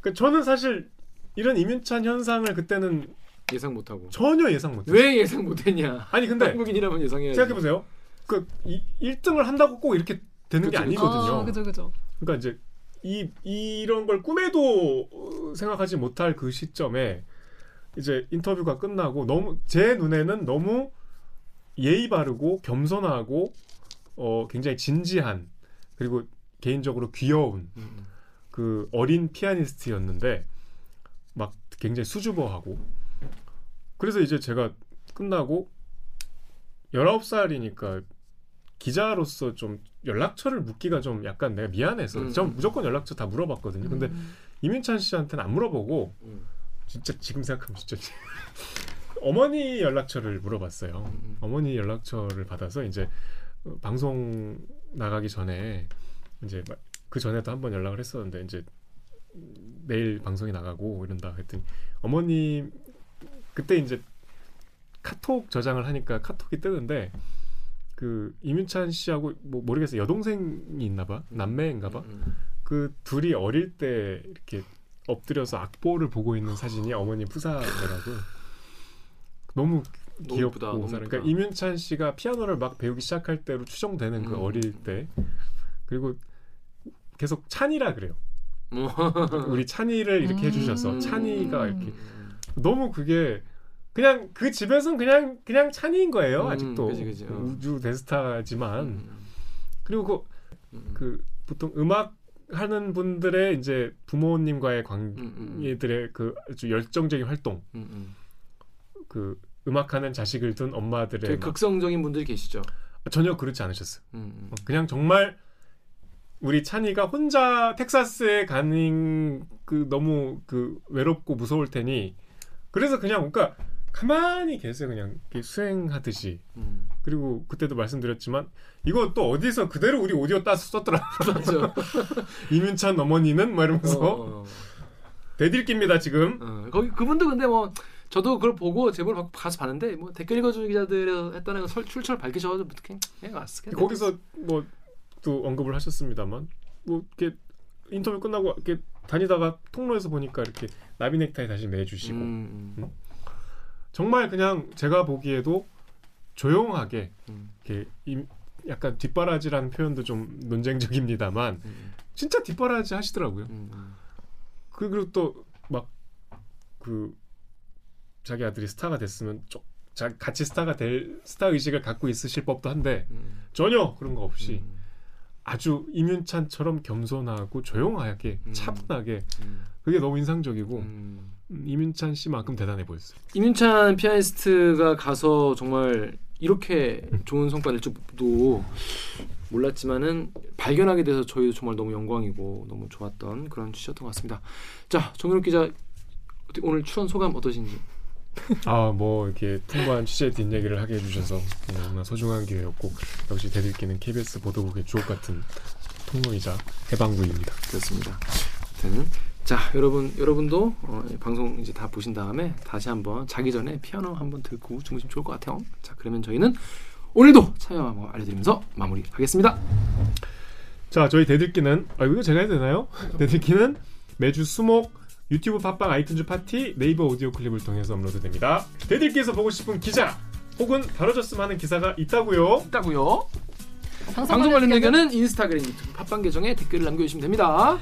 S1: 그 저는 사실 이런 이민찬 현상을 그때는
S3: 예상 못하고
S1: 전혀 예상 못 했어요.
S3: 왜 예상 못했냐?
S1: 아니 근데
S3: 한국인이라면 예상해야지.
S1: 생각해 보세요. 그 이, 1등을 한다고 꼭 이렇게 되는 게
S3: 그쵸, 그쵸.
S1: 아니거든요.
S6: 아, 그죠 그죠.
S1: 그러니까 이제 이 이런 걸 꿈에도 어, 생각하지 못할 그 시점에 이제 인터뷰가 끝나고 너무 제 눈에는 너무 예의 바르고 겸손하고 어 굉장히 진지한 그리고 개인적으로 귀여운
S3: 음,
S1: 그 어린 피아니스트였는데 막 굉장히 수줍어하고 그래서 이제 제가 끝나고 19살이니까 기자로서 좀 연락처를 묻기가 좀 약간 내가 미안해서
S3: 음.
S1: 전 무조건 연락처 다 물어봤거든요. 근데
S6: 음.
S1: 이민찬 씨한테는 안 물어보고
S3: 음,
S1: 진짜 지금 생각하면 진짜 어머니 연락처를 물어봤어요.
S3: 음.
S1: 어머니 연락처를 받아서 이제 어, 방송 나가기 전에 이제 마- 그 전에도 한 번 연락을 했었는데 이제 내일 방송이 나가고 이런다 했더니 어머님 그때 이제 카톡 저장을 하니까 카톡이 뜨는데 그 이민찬 씨하고 뭐 모르겠어요. 여동생이 있나봐? 남매인가봐?
S3: 음,
S1: 그 둘이 어릴 때 이렇게 엎드려서 악보를 보고 있는 사진이 어머니 푸사더라고. 너무 귀엽고
S3: 예쁘다, 너무
S1: 그러니까
S3: 예쁘다.
S1: 이민찬 씨가 피아노를 막 배우기 시작할 때로 추정되는 그
S3: 음.
S1: 어릴 때. 그리고 계속 찬이라 그래요.
S3: 뭐.
S1: 우리 찬이를 이렇게
S6: 음.
S1: 해주셔서
S6: 음.
S1: 찬이가 이렇게 너무 그게 그냥 그 집에서는 그냥 그냥 찬이인 거예요
S3: 음,
S1: 아직도
S3: 그지, 그지. 어.
S1: 우주 대스타지만
S3: 음,
S1: 그리고 그
S3: 음,
S1: 그 보통 음악 하는 분들의 이제 부모님과의. 관계들의 그 아주 열정적인 활동. 그 음악하는 자식을 둔 엄마들의
S3: 되게
S1: 막-
S3: 극성적인 분들이 계시죠.
S1: 전혀 그렇지 않으셨어요. 그냥 정말 우리 찬이가 혼자 텍사스에 가는 그 너무 그 외롭고 무서울 테니 그래서 그냥 그러니까 가만히 계세요 그냥 이렇게 수행하듯이
S3: 음.
S1: 그리고 그때도 말씀드렸지만 이거 또 어디서 그대로 우리 오디오 따서 썼더라
S3: 맞아.
S1: 이민찬 어머니는 막 이러면서
S3: 어, 어.
S1: 대들깁니다 지금
S3: 어, 거기 그분도 근데 뭐 저도 그걸 보고 제보를 받고 가서 봤는데 뭐 댓글 읽어주는 기자들 했다는 거 설- 출처를 밝히셔가지고 그냥 왔어. 그냥
S1: 거기서 뭐 또 언급을 하셨습니다만 뭐 이렇게 인터뷰 끝나고 이렇게 다니다가 통로에서 보니까 이렇게 나비 넥타이 다시 매주시고.
S3: 음, 음,
S1: 정말 그냥 제가 보기에도 조용하게
S3: 음,
S1: 이렇게 임- 약간 뒷바라지라는 표현도 좀 논쟁적입니다만
S3: 음,
S1: 진짜 뒷바라지 하시더라고요.
S3: 음, 음.
S1: 그 그리고 또 막 그 자기 아들이 스타가 됐으면 좀 자, 같이 스타가 될 스타 의식을 갖고 있으실 법도 한데
S3: 음,
S1: 전혀 그런 거 없이
S3: 음,
S1: 아주 이윤찬처럼 겸손하고 조용하게
S3: 음.
S1: 차분하게
S3: 음,
S1: 그게 너무 인상적이고
S3: 음.
S1: 음, 이민찬 씨만큼 대단해 보였어요.
S3: 이민찬 피아니스트가 가서 정말 이렇게 좋은 성과 낼 줄도 몰랐지만은 발견하게 돼서 저희도 정말 너무 영광이고 너무 좋았던 그런 취지였던 것 같습니다. 자, 정윤욱 기자 오늘 출연 소감 어떠신지?
S1: 아 뭐 이렇게 풍부한 취재 뒷얘기를 하게 해주셔서 너무나 소중한 기회였고 역시 대들기는 KBS 보도국의 주옥 같은 통로이자 해방구입니다.
S3: 그렇습니다. 아무튼 자 여러분 여러분도 어, 이 방송 이제 다 보신 다음에 다시 한번 자기 전에 피아노 한번 듣고 주무시면 좋을 것 같아요. 자 그러면 저희는 오늘도 참여 한번 알려드리면서 마무리하겠습니다.
S1: 자 저희 댓읽기는 아 이거 제가 해도 되나요? 댓읽기는 매주 수목 유튜브 팟빵 아이튠즈 팟티 네이버 오디오 클립을 통해서 업로드됩니다. 댓읽기에서 보고 싶은 기자 혹은 다뤄졌으면 하는 기사가 있다고요.
S3: 있다고요.
S6: 방송
S3: 관련
S6: 의견은
S3: 인스타그램, 유튜브, 팟빵 계정에 댓글을 남겨주시면 됩니다.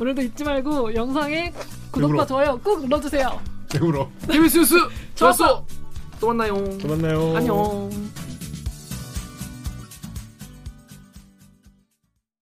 S6: 오늘도 잊지 말고 영상에 구독과. 좋아요 꾹 눌러주세요.
S1: 배우러
S3: KBS 뉴스. 좋았어. 또 만나요.
S1: 또 만나요.
S3: 안녕.